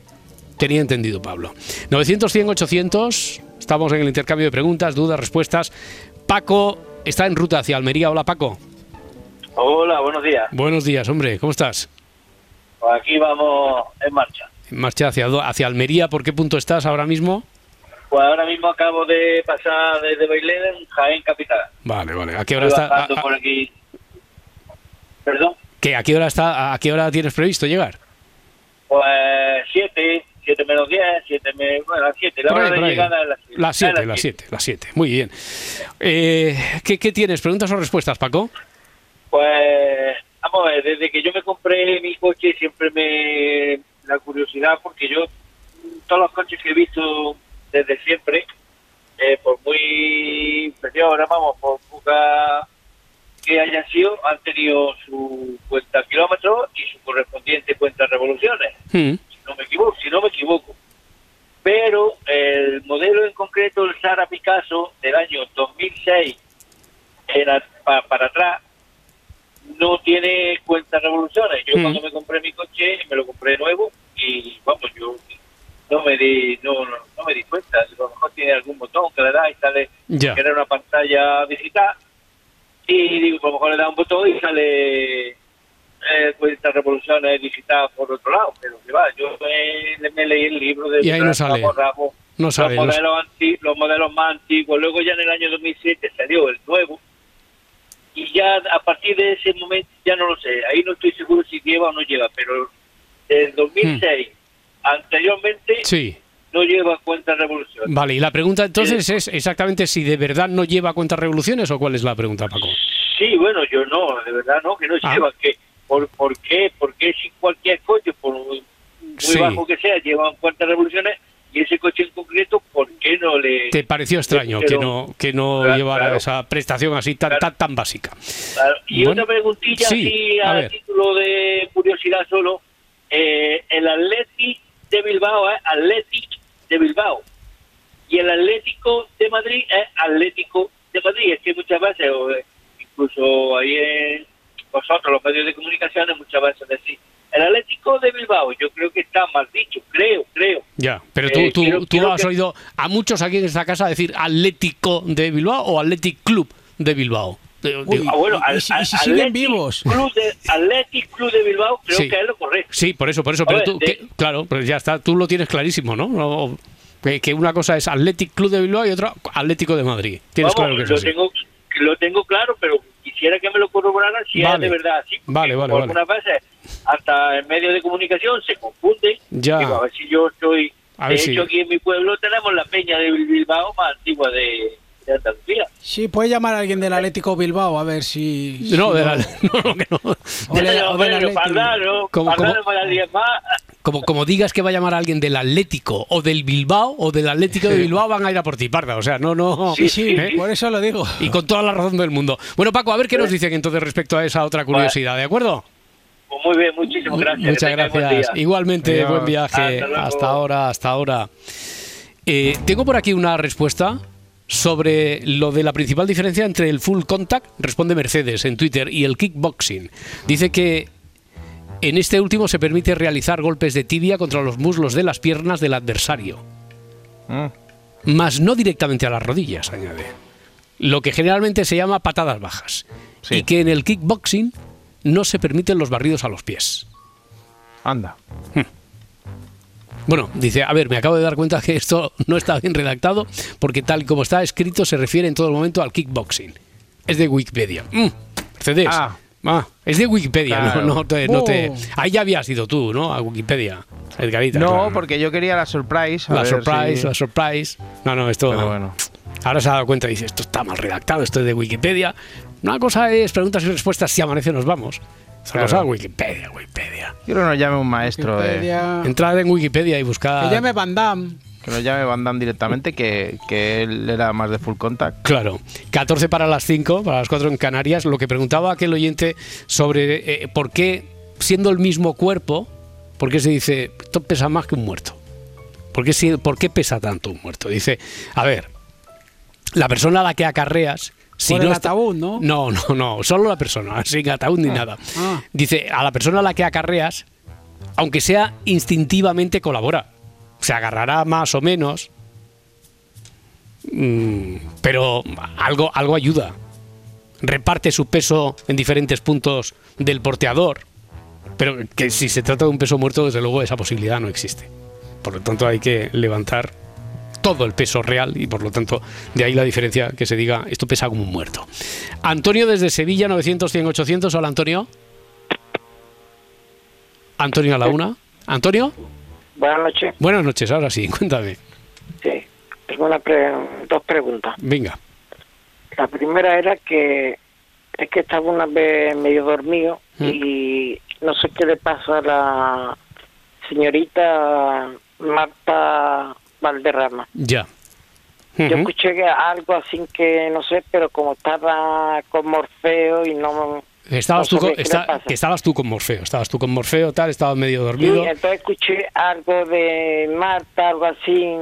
tenía entendido Pablo. 900, 100, 800, estamos en el intercambio de preguntas, dudas, respuestas. Paco está en ruta hacia Almería. Hola Paco. Hola, buenos días. Buenos días, hombre, ¿cómo estás? Pues aquí vamos en marcha. En marcha hacia, hacia Almería, ¿por qué punto estás ahora mismo? Pues ahora mismo acabo de pasar desde Bailén Jaén Capital. Vale, vale. ¿A qué hora Estoy está? a- bajando a- por aquí. ¿Perdón? ¿qué? ¿A qué hora está? ¿A qué hora tienes previsto llegar? Pues 7, 7 menos 10, 7 menos... Bueno, las 7. La Por ahí, hora de llegada es las 7. Las 7, las 7, las 7. Muy bien. Eh, ¿qué, qué tienes? ¿Preguntas o respuestas, Paco? Pues, vamos a ver, desde que yo me compré mi coche siempre me... La curiosidad, porque yo, todos los coches que he visto desde siempre, eh, por muy inferiores, vamos, por poca que hayan sido, han tenido su cuenta kilómetros y su correspondiente cuenta revoluciones, Mm, si no me equivoco, si no me equivoco. Pero el modelo en concreto, el Sara Picasso del año 2006 era pa- para atrás, no tiene cuenta revoluciones. Yo Mm. cuando me compré mi coche, me lo compré nuevo y vamos, yo no me di, no, no, no me di cuenta. A lo mejor tiene algún botón que le da y sale, que era una pantalla digital. Y digo, a lo mejor le da un botón y sale eh, cuenta revoluciones digital por otro lado. Pero que va, yo me, me leí el libro de Y ahí no sale. a ramo, No sale. los no- modelos, anti- los modelos más antiguos. Luego ya en el año 2007 salió el nuevo. Y ya a partir de ese momento, ya no lo sé. Ahí no estoy seguro si lleva o no lleva. Pero del 2006 anteriormente Sí. no lleva cuenta revolución. Vale, y la pregunta entonces es exactamente si de verdad no lleva cuentas revoluciones o cuál es la pregunta, Paco. Sí, bueno, yo no, de verdad no, que no Ah. lleva. Que, por, ¿Por qué? Porque si cualquier coche, por muy Sí. bajo que sea, lleva cuenta revoluciones y ese coche en concreto, ¿por qué no le...? ¿Te pareció extraño que no, que no Claro, llevara claro. esa prestación así tan, tan, tan básica? Y Bueno, otra preguntilla sí, así a título de curiosidad solo. Eh, el Athletic de Bilbao es Athletic de Bilbao. Y el Atlético de Madrid es Atlético de Madrid. Es que muchas veces, eh, incluso ahí en vosotros, los medios de comunicaciones, muchas veces decís, el Atlético de Bilbao, yo creo que está mal dicho, creo, creo. Ya, pero tú, Eh, tú, has que- oído a muchos aquí en esta casa decir Atlético de Bilbao o Athletic Club de Bilbao. Uy, digo- bueno, y- y al- si- al- y si siguen Athletic vivos. Club de, Athletic Club de Bilbao, creo Sí. que es lo correcto. Sí, por eso, por eso. A Pero ver, tú, de- que- claro, pues ya está, tú lo tienes clarísimo, ¿no? No, que, que una cosa es Athletic Club de Bilbao y otra Atlético de Madrid. Tienes Vamos, claro que es lo así. tengo lo tengo claro, pero quisiera que me lo corroboraran si Vale. es de verdad así. Vale, vale, como vale. Algunas veces, hasta en medios de comunicación se confunde. Ya. Digo, a ver si yo estoy. A de hecho, si- aquí en mi pueblo tenemos la peña de Bilbao más antigua de, de Andalucía. Sí, puede llamar a alguien del Atlético Bilbao a ver si. No, si de la- no, no. Como, como digas que va a llamar a alguien del Atlético o del Bilbao o del Atlético de Bilbao, van a ir a por ti, parda. O sea, no, no. Sí, sí, ¿eh? por eso lo digo. Y con toda la razón del mundo. Bueno, Paco, a ver qué nos dicen entonces respecto a esa otra curiosidad, ¿de acuerdo? Pues muy bien, muchísimas gracias. Muchas buen gracias. Igualmente, Adiós. buen viaje. Hasta ahora, hasta ahora. Eh, tengo por aquí una respuesta sobre lo de la principal diferencia entre el full contact, responde Mercedes en Twitter, y el kickboxing. Dice que en este último se permite realizar golpes de tibia contra los muslos de las piernas del adversario, Mm. mas no directamente a las rodillas, añade. Lo que generalmente se llama patadas bajas. Sí. Y que en el kickboxing no se permiten los barridos a los pies. Anda. Bueno, dice, a ver, me acabo de dar cuenta que esto no está bien redactado porque tal y como está escrito se refiere en todo el momento al kickboxing. Es de Wikipedia. Mm, Mercedes. Ah. Ah, es de Wikipedia, Claro. no, no te, no te- Oh. Ahí ya habías ido tú, ¿no? A Wikipedia, Edgarita. No, claro. porque yo quería la surprise. a La ver surprise, la surprise. No, no, esto... Pero bueno. Ahora se ha dado cuenta y dice, esto está mal redactado, esto es de Wikipedia. Una cosa es preguntas y respuestas, si amanece nos vamos. Claro. cosa, Wikipedia, Wikipedia. Quiero que nos llame un maestro de. Wikipedia. Entrad en Wikipedia y buscad... Que llame Van Damme. Que nos llame Van Damme directamente, que, que él era más de full contact. Claro, 14 para las 5, para las 4 en Canarias. Lo que preguntaba aquel oyente sobre eh, por qué, siendo el mismo cuerpo, por qué se dice, esto pesa más que un muerto. ¿Por qué, si- ¿Por qué pesa tanto un muerto? Dice, a ver, la persona a la que acarreas... Si Por no el está- ataúd, ¿no? No, no, no, solo la persona, sin ataúd ni nada. Ah. Dice, a la persona a la que acarreas, aunque sea instintivamente colabora. Se agarrará más o menos, mm, pero algo, algo ayuda. Reparte su peso en diferentes puntos del porteador. Pero que si se trata de un peso muerto, desde luego esa posibilidad no existe. Por lo tanto, hay que levantar todo el peso real y por lo tanto de ahí la diferencia que se diga esto pesa como un muerto. Antonio desde Sevilla 900 100 800. Hola Antonio. Antonio a la una. Antonio. Buenas noches. Buenas noches, ahora sí, cuéntame. Sí, tengo una pre- dos preguntas. Venga. La primera era que es que estaba una vez medio dormido ¿Mm? y no sé qué le pasa a la señorita Marta Valderrama. Ya. Yo Ujú. escuché que algo así que no sé, pero como estaba con Morfeo y no... Estabas no tú con, está- estabas tú con Morfeo, estabas tú con Morfeo, tal, estabas medio Sí, dormido. entonces escuché algo de Marta, algo así,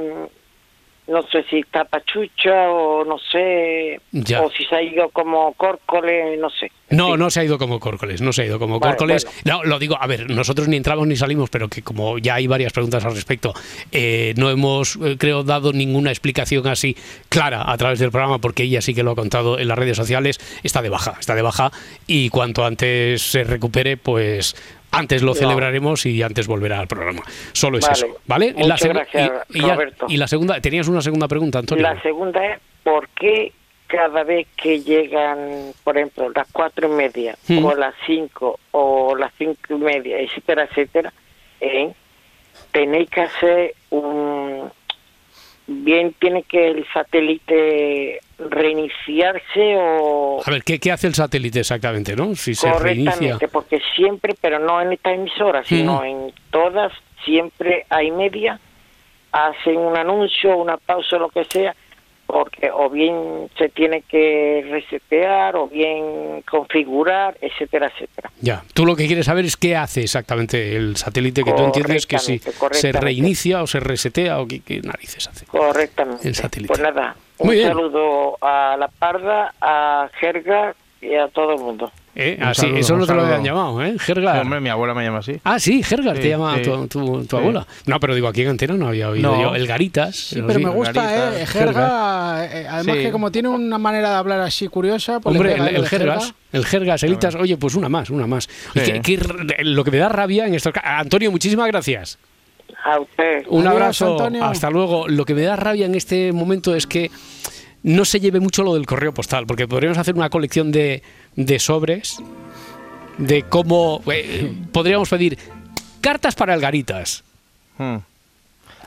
no sé si está pachucha o no sé, Ya. o si se ha ido como córcole, no sé. No, no se ha ido como córcoles, no se ha ido como Vale, córcoles. bueno. No, lo digo, a ver, nosotros ni entramos ni salimos, pero que como ya hay varias preguntas al respecto, eh, no hemos, eh, creo, dado ninguna explicación así clara a través del programa, porque ella sí que lo ha contado en las redes sociales, está de baja, está de baja, y cuanto antes se recupere, pues antes lo No. celebraremos y antes volverá al programa. Solo es Vale. eso, ¿vale? Muchas segu- gracias, y, y ya- Roberto. y la segunda, tenías una segunda pregunta, Antonio. La segunda es, ¿por qué cada vez que llegan, por ejemplo, las cuatro y media, Mm. o las cinco, o las cinco y media, etcétera, etcétera, eh, tenéis que hacer un... Bien tiene que el satélite reiniciarse o A ver, ¿qué, qué hace el satélite exactamente, no? Si se reinicia. porque siempre, pero no en esta emisora, sino Mm. en todas, siempre hay media, hacen un anuncio, una pausa, lo que sea, porque o bien se tiene que resetear, o bien configurar, etcétera, etcétera. Ya, tú lo que quieres saber es qué hace exactamente el satélite que tú entiendes que si se reinicia o se resetea o qué, qué narices hace. Correctamente. El satélite. Pues nada, un Muy bien. saludo a La Parda, a Jerga y a todo el mundo. ¿Eh? Saludo, eso no te lo habían llamado, ¿eh? Gergar. Sí, hombre, mi abuela me llama así. Ah, sí, Gergar te llama sí. tu, tu- tu Sí. abuela. No, pero digo, aquí en Antena no había oído No. yo. El Garitas. Sí, pero me gusta, ¿eh? Jerga, eh, además Sí. que como tiene una manera de hablar así curiosa, pues Hombre, el, el de Jergas, jerga. el Elitas, oye, pues una más, una más. Y Sí. que- que r- lo que me da rabia en estos ca- Antonio, muchísimas gracias. A usted. Un Adiós, abrazo, Antonio. hasta luego. Lo que me da rabia en este momento es que no se lleve mucho lo del correo postal, porque podríamos hacer una colección de, de sobres, de cómo eh, podríamos pedir cartas para el Garitas. Hmm.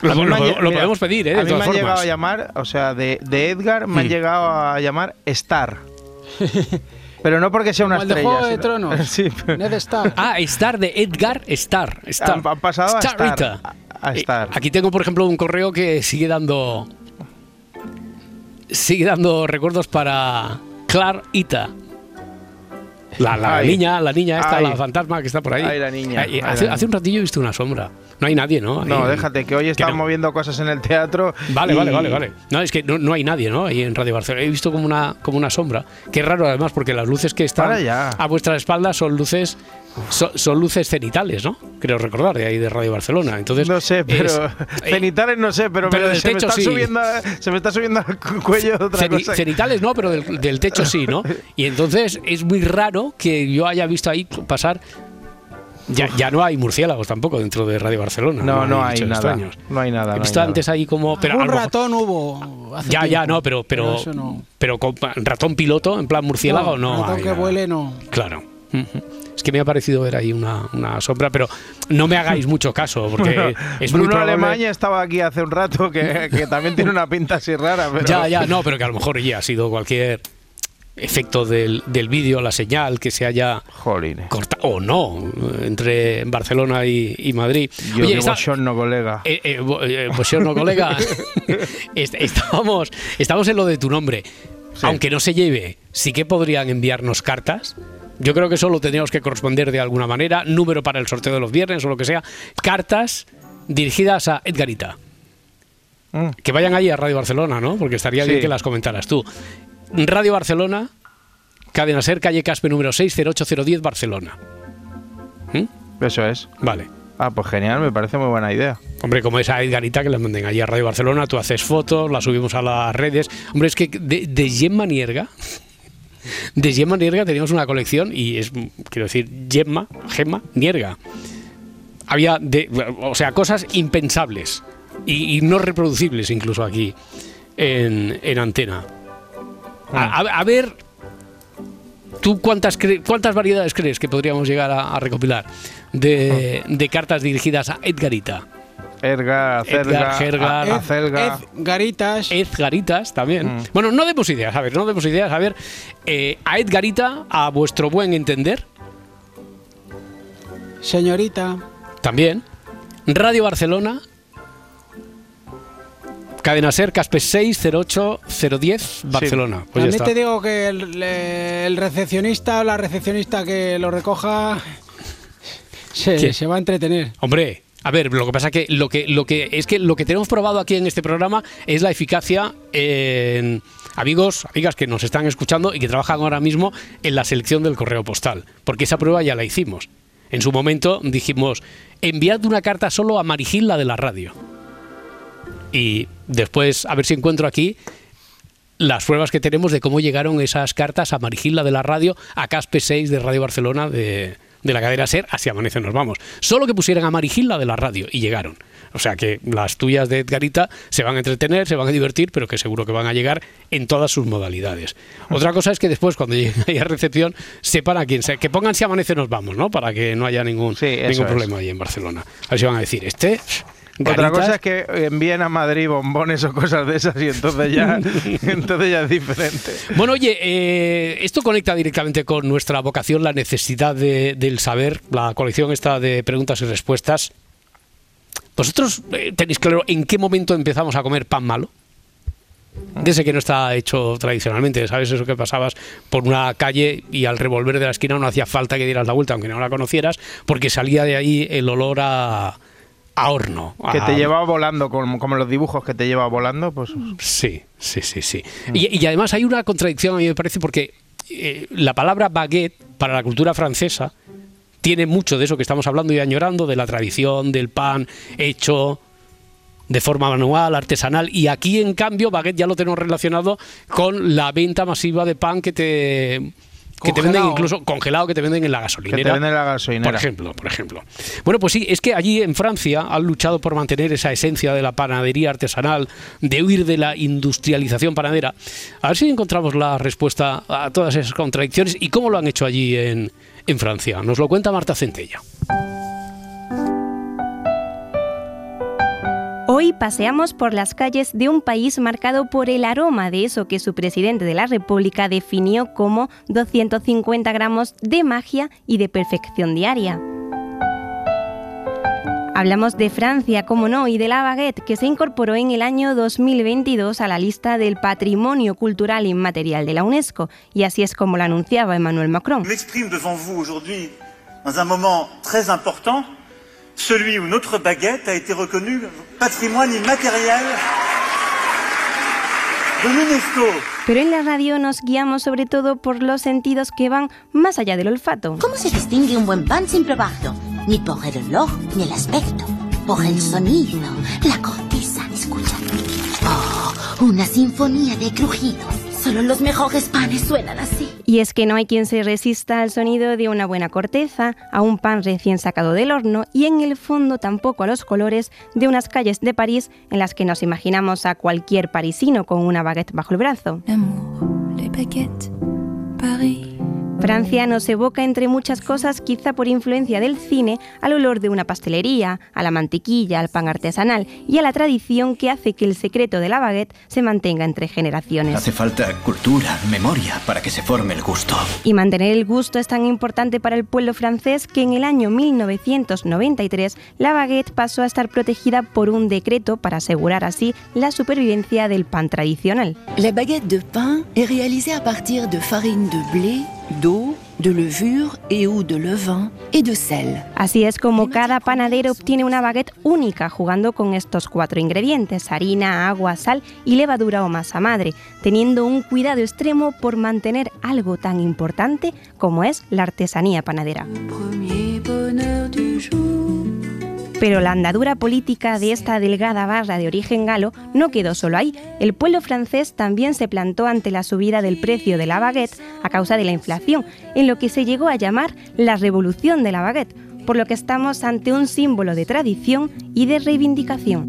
Lo, han mira, podemos pedir, ¿eh? A mí todas me han llegado a llamar, o sea, de, de Edgar me han Mm. llegado a llamar Star. Pero no porque sea una Como el de estrella. Juego de sino- Tronos. sí, pero- Ned Stark. Ah, Star de Edgar Star. Star. Han- han pasado a. Star, a- a Eh, Star. Aquí tengo, por ejemplo, un correo que sigue dando. Sigue dando recuerdos para Clar Ita. La, la niña, la niña esta, Ay. la fantasma que está por ahí. Ay, la niña. Eh, Ay, hace, la hace un ratillo he visto una sombra. No hay nadie, ¿no? No, déjate, que hoy están no. moviendo cosas en el teatro. Vale, y- vale, vale, vale. No, es que no, no hay nadie, ¿no? Ahí en Radio Barcelona. He visto como una, como una sombra. Qué raro, además, porque las luces que están a vuestra espalda son luces so- son luces cenitales, ¿no? Creo recordar, de ahí de Radio Barcelona. Entonces, No sé, pero es- cenitales no sé, pero, pero me- del se, me techo está sí. subiendo, se me está subiendo al cu- cuello otra Ceni- cosa. cenitales no, pero del, del techo sí, ¿no? Y entonces es muy raro que yo haya visto ahí pasar. Ya, ya no hay murciélagos tampoco dentro de Radio Barcelona. No, no hay nada. extraños. No hay nada. He no visto hay antes ahí como. Pero Un ratón hubo. hace ya, ya, no, pero, pero, eso no. pero con ratón piloto, en plan murciélago, no. ratón hay que nada. vuele, no. Claro. Es que me ha parecido ver ahí una, una sombra, pero no me hagáis mucho caso, porque Bueno, es muy Bruno probable... Alemania estaba aquí hace un rato, que, que también tiene una pinta así rara. Pero... Ya, ya, no, pero que a lo mejor ya ha sido cualquier efecto del, del vídeo, la señal que se haya cortado o no entre Barcelona y, y Madrid. Yo Oye, está- buongiorno, colega. eh, eh, eh, buongiorno, colega. Est- estábamos, estamos en lo de tu nombre. Aunque no se lleve, sí que podrían enviarnos cartas. Yo creo que eso lo tendríamos que corresponder de alguna manera. Número para el sorteo de los viernes o lo que sea. Cartas dirigidas a Edgarita. Que vayan ahí a Radio Barcelona, ¿no? Porque estaría bien Sí. que las comentaras tú. Radio Barcelona, Cadena Ser, calle Caspe número 60810 Barcelona. ¿Mm? Eso es. Vale. Ah, pues genial, me parece muy buena idea. Hombre, como esa Edgarita que la manden allí a Radio Barcelona, tú haces fotos, las subimos a las redes. Hombre, es que de, de Gemma Nierga, de Gemma Nierga teníamos una colección y es, quiero decir, Gemma, Gemma Nierga. Había, de, o sea, cosas impensables y, y no reproducibles incluso aquí en, en antena. A, ver, ¿tú cuántas, cre- cuántas variedades crees que podríamos llegar a, a recopilar de, de cartas dirigidas a Edgarita? Erga, Edgar, Gergar, a- acelga. Garitas. Edgaritas también. Bueno, no demos ideas, a ver, no demos ideas. A ver, eh, a Edgarita, a vuestro buen entender, Señorita. también. Radio Barcelona, Cadena Ser, Caspe 608010, Barcelona. Pues ya También te digo que el, el recepcionista o la recepcionista que lo recoja se, va a entretener. Hombre, a ver, lo que pasa que lo que lo que es que lo que tenemos probado aquí en este programa es la eficacia en amigos, amigas que nos están escuchando y que trabajan ahora mismo en la selección del correo postal, porque esa prueba ya la hicimos. En su momento dijimos, enviad una carta solo a Marigil, la de la radio. Y después, a ver si encuentro aquí las pruebas que tenemos de cómo llegaron esas cartas a Marigil, la de la radio, a Caspe 6 de Radio Barcelona de, de la cadena SER, así amanece nos vamos. Solo que pusieran a Marigil, la de la radio, y llegaron. O sea que las tuyas de Edgarita se van a entretener, se van a divertir, pero que seguro que van a llegar en todas sus modalidades. Otra cosa es que después, cuando lleguen ahí a recepción, sepan a quién sea. Que pongan si amanece nos vamos, ¿no? Para que no haya ningún, ningún es. problema ahí en Barcelona. A ver si van a decir, este... Otra cosa es que envíen a Madrid bombones o cosas de esas y entonces ya, entonces ya es diferente. Bueno, oye, eh, esto conecta directamente con nuestra vocación, la necesidad de- del saber, la colección esta de preguntas y respuestas. ¿Vosotros eh, tenéis claro en qué momento empezamos a comer pan malo? Desde que no está hecho tradicionalmente, ¿sabes? Eso que pasabas por una calle y al revolver de la esquina no hacía falta que dieras la vuelta, aunque no la conocieras, porque salía de ahí el olor a, a horno. Que a- te llevaba volando, como, como los dibujos que te lleva volando, pues Sí, sí, sí, sí. Y, y además hay una contradicción, a mí me parece, porque eh, la palabra baguette para la cultura francesa tiene mucho de eso que estamos hablando y añorando, de la tradición, del pan hecho de forma manual, artesanal, y aquí en cambio baguette ya lo tenemos relacionado con la venta masiva de pan que te que te venden incluso congelado que te venden en la que gasolinera. te venden en la gasolinera. Por ejemplo, por ejemplo. Bueno, pues sí, es que allí en Francia han luchado por mantener esa esencia de la panadería artesanal, de huir de la industrialización panadera. A ver si encontramos la respuesta a todas esas contradicciones y cómo lo han hecho allí en, en Francia. Nos lo cuenta Marta Centella. Hoy paseamos por las calles de un país marcado por el aroma de eso que su presidente de la República definió como 250 gramos de magia y de perfección diaria. Hablamos de Francia, como no, y de la baguette, que se incorporó en el año 2022 a la lista del Patrimonio Cultural Inmaterial de la UNESCO, y así es como lo anunciaba Emmanuel Macron. Celui où notre baguette a été reconnue patrimoine immatériel de l'UNESCO. Pero en la radio nos guiamos sobre todo por los sentidos que van más allá del olfato. ¿Cómo se distingue un buen pan sin probarlo? Ni por el olor, ni el aspecto. Por el sonido, la corteza, escucha. Oh, una sinfonía de crujidos. Solo los mejores panes suenan así. Y es que no hay quien se resista al sonido de una buena corteza, a un pan recién sacado del horno y en el fondo tampoco a los colores de unas calles de París en las que nos imaginamos a cualquier parisino con una baguette bajo el brazo. les baguettes, Paris. Francia nos evoca entre muchas cosas, quizá por influencia del cine, al olor de una pastelería, a la mantequilla, al pan artesanal y a la tradición que hace que el secreto de la baguette se mantenga entre generaciones. Hace falta cultura, memoria, para que se forme el gusto. Y mantener el gusto es tan importante para el pueblo francés que en el año 1993 la baguette pasó a estar protegida por un decreto para asegurar así la supervivencia del pan tradicional. La baguette de pain est réalisée à partir de farine de blé, d'eau, de levure et ou de levain et de sel. Así es como cada panadero obtiene una baguette única jugando con estos cuatro ingredientes, harina, agua, sal y levadura o masa madre, teniendo un cuidado extremo por mantener algo tan importante como es la artesanía panadera. Premier. Pero la andadura política de esta delgada barra de origen galo no quedó solo ahí. El pueblo francés también se plantó ante la subida del precio de la baguette a causa de la inflación, en lo que se llegó a llamar la revolución de la baguette, por lo que estamos ante un símbolo de tradición y de reivindicación.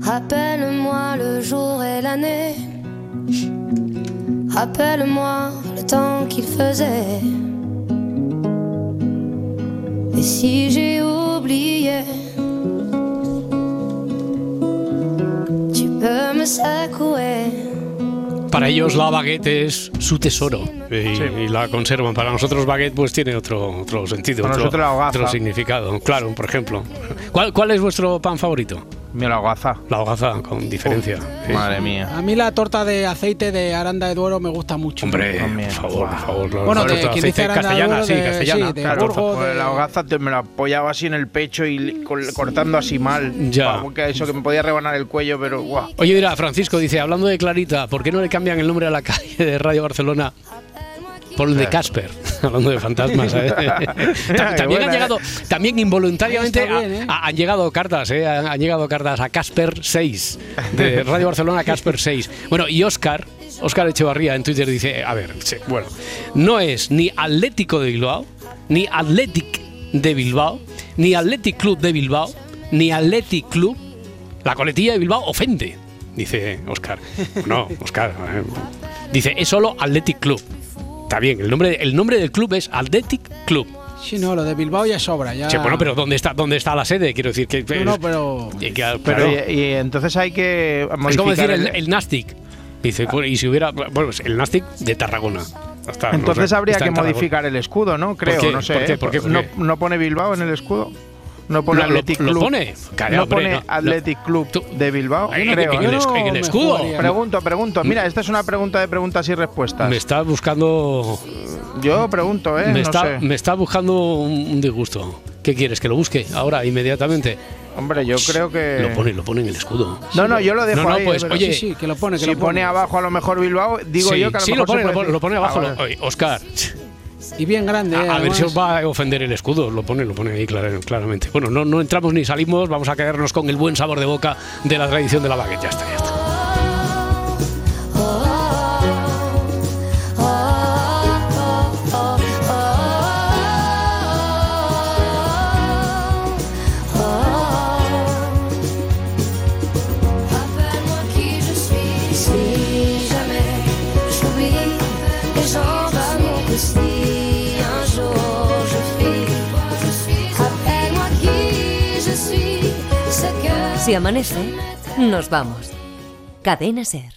Para ellos la baguette es su tesoro y, y la conservan. Para nosotros baguette pues tiene otro, otro sentido, Para otro, nosotros la hogaza. otro significado. Claro, por ejemplo. ¿Cuál, cuál es vuestro pan favorito? Mi la hogaza. La hogaza, con diferencia. Sí. Madre mía. A mí la torta de aceite de Aranda de Duero me gusta mucho. Hombre, por favor, por favor. la- Bueno, de quien dice Aranda de castellana, Duero sí, de- castellana. sí, de claro. Burgos, Pues de- la hogaza te- me la apoyaba así en el pecho y cortando así mal. Ya. Como que eso que me podía rebanar el cuello, pero guau. Oye, mira, Francisco dice, hablando de Clarita, ¿por qué no le cambian el nombre a la calle de Radio Barcelona? Por el de Casper, hablando de fantasmas. ¿eh? También buena, han llegado, también involuntariamente bien, ¿eh? ha- han llegado cartas, ¿eh? han, han llegado cartas a Casper 6, de Radio Barcelona Casper 6. Bueno, y Oscar, Oscar Echevarría en Twitter dice, a ver, sí, bueno, no es ni Atlético de Bilbao, ni Athletic de Bilbao, ni Athletic Club de Bilbao, ni Athletic Club la coletilla de Bilbao ofende, dice Oscar. No, Oscar. eh, Dice, es solo Athletic Club. Está bien, el nombre, el nombre del club es Athletic Club. Sí, no, lo de Bilbao ya sobra. Ya... Sí, bueno, pero ¿dónde está, ¿dónde está la sede? Quiero decir que. No, no, pero... y que- Pero claro, y, y entonces hay que modificar es como decir el, el- el Nastic. Dice, pues, y si hubiera. Bueno, pues el Nastic de Tarragona. No Entonces sé, habría que modificar el escudo, ¿no? Creo, qué? no sé. ¿Por qué? ¿eh? ¿Por qué? ¿Por no, no pone Bilbao en el escudo? No pone Lo- lo- Athletic lo Club. pone. Calla, no hombre, pone no, no. Athletic Club de Bilbao. En- creo, en ¿eh? el es- en el me escudo. Pregunto, pregunto. Mira, esta es una pregunta de preguntas y respuestas. Me está buscando. Yo pregunto, ¿eh? me, no está, sé. me está buscando un, disgusto. ¿Qué quieres? ¿Que lo busque ahora, inmediatamente? Hombre, yo creo que. Lo pone, lo pone en el escudo. No, no, yo lo dejo No, no, ahí. pues, pero- oye, Sí, sí, que lo pone, que si lo pone abajo a lo mejor Bilbao, digo sí, yo que a lo sí, mejor lo pone, se lo puede pone, lo pone abajo. Ah, vale. Oye, Oscar, Y bien grande, a, eh, a ver si os va a ofender el escudo. Lo pone, lo pone ahí clar- claramente. Bueno, no, no entramos ni salimos. Vamos a quedarnos con el buen sabor de boca de la tradición de la baguette. Ya está, ya está. Si amanece, nos vamos. Cadena Ser.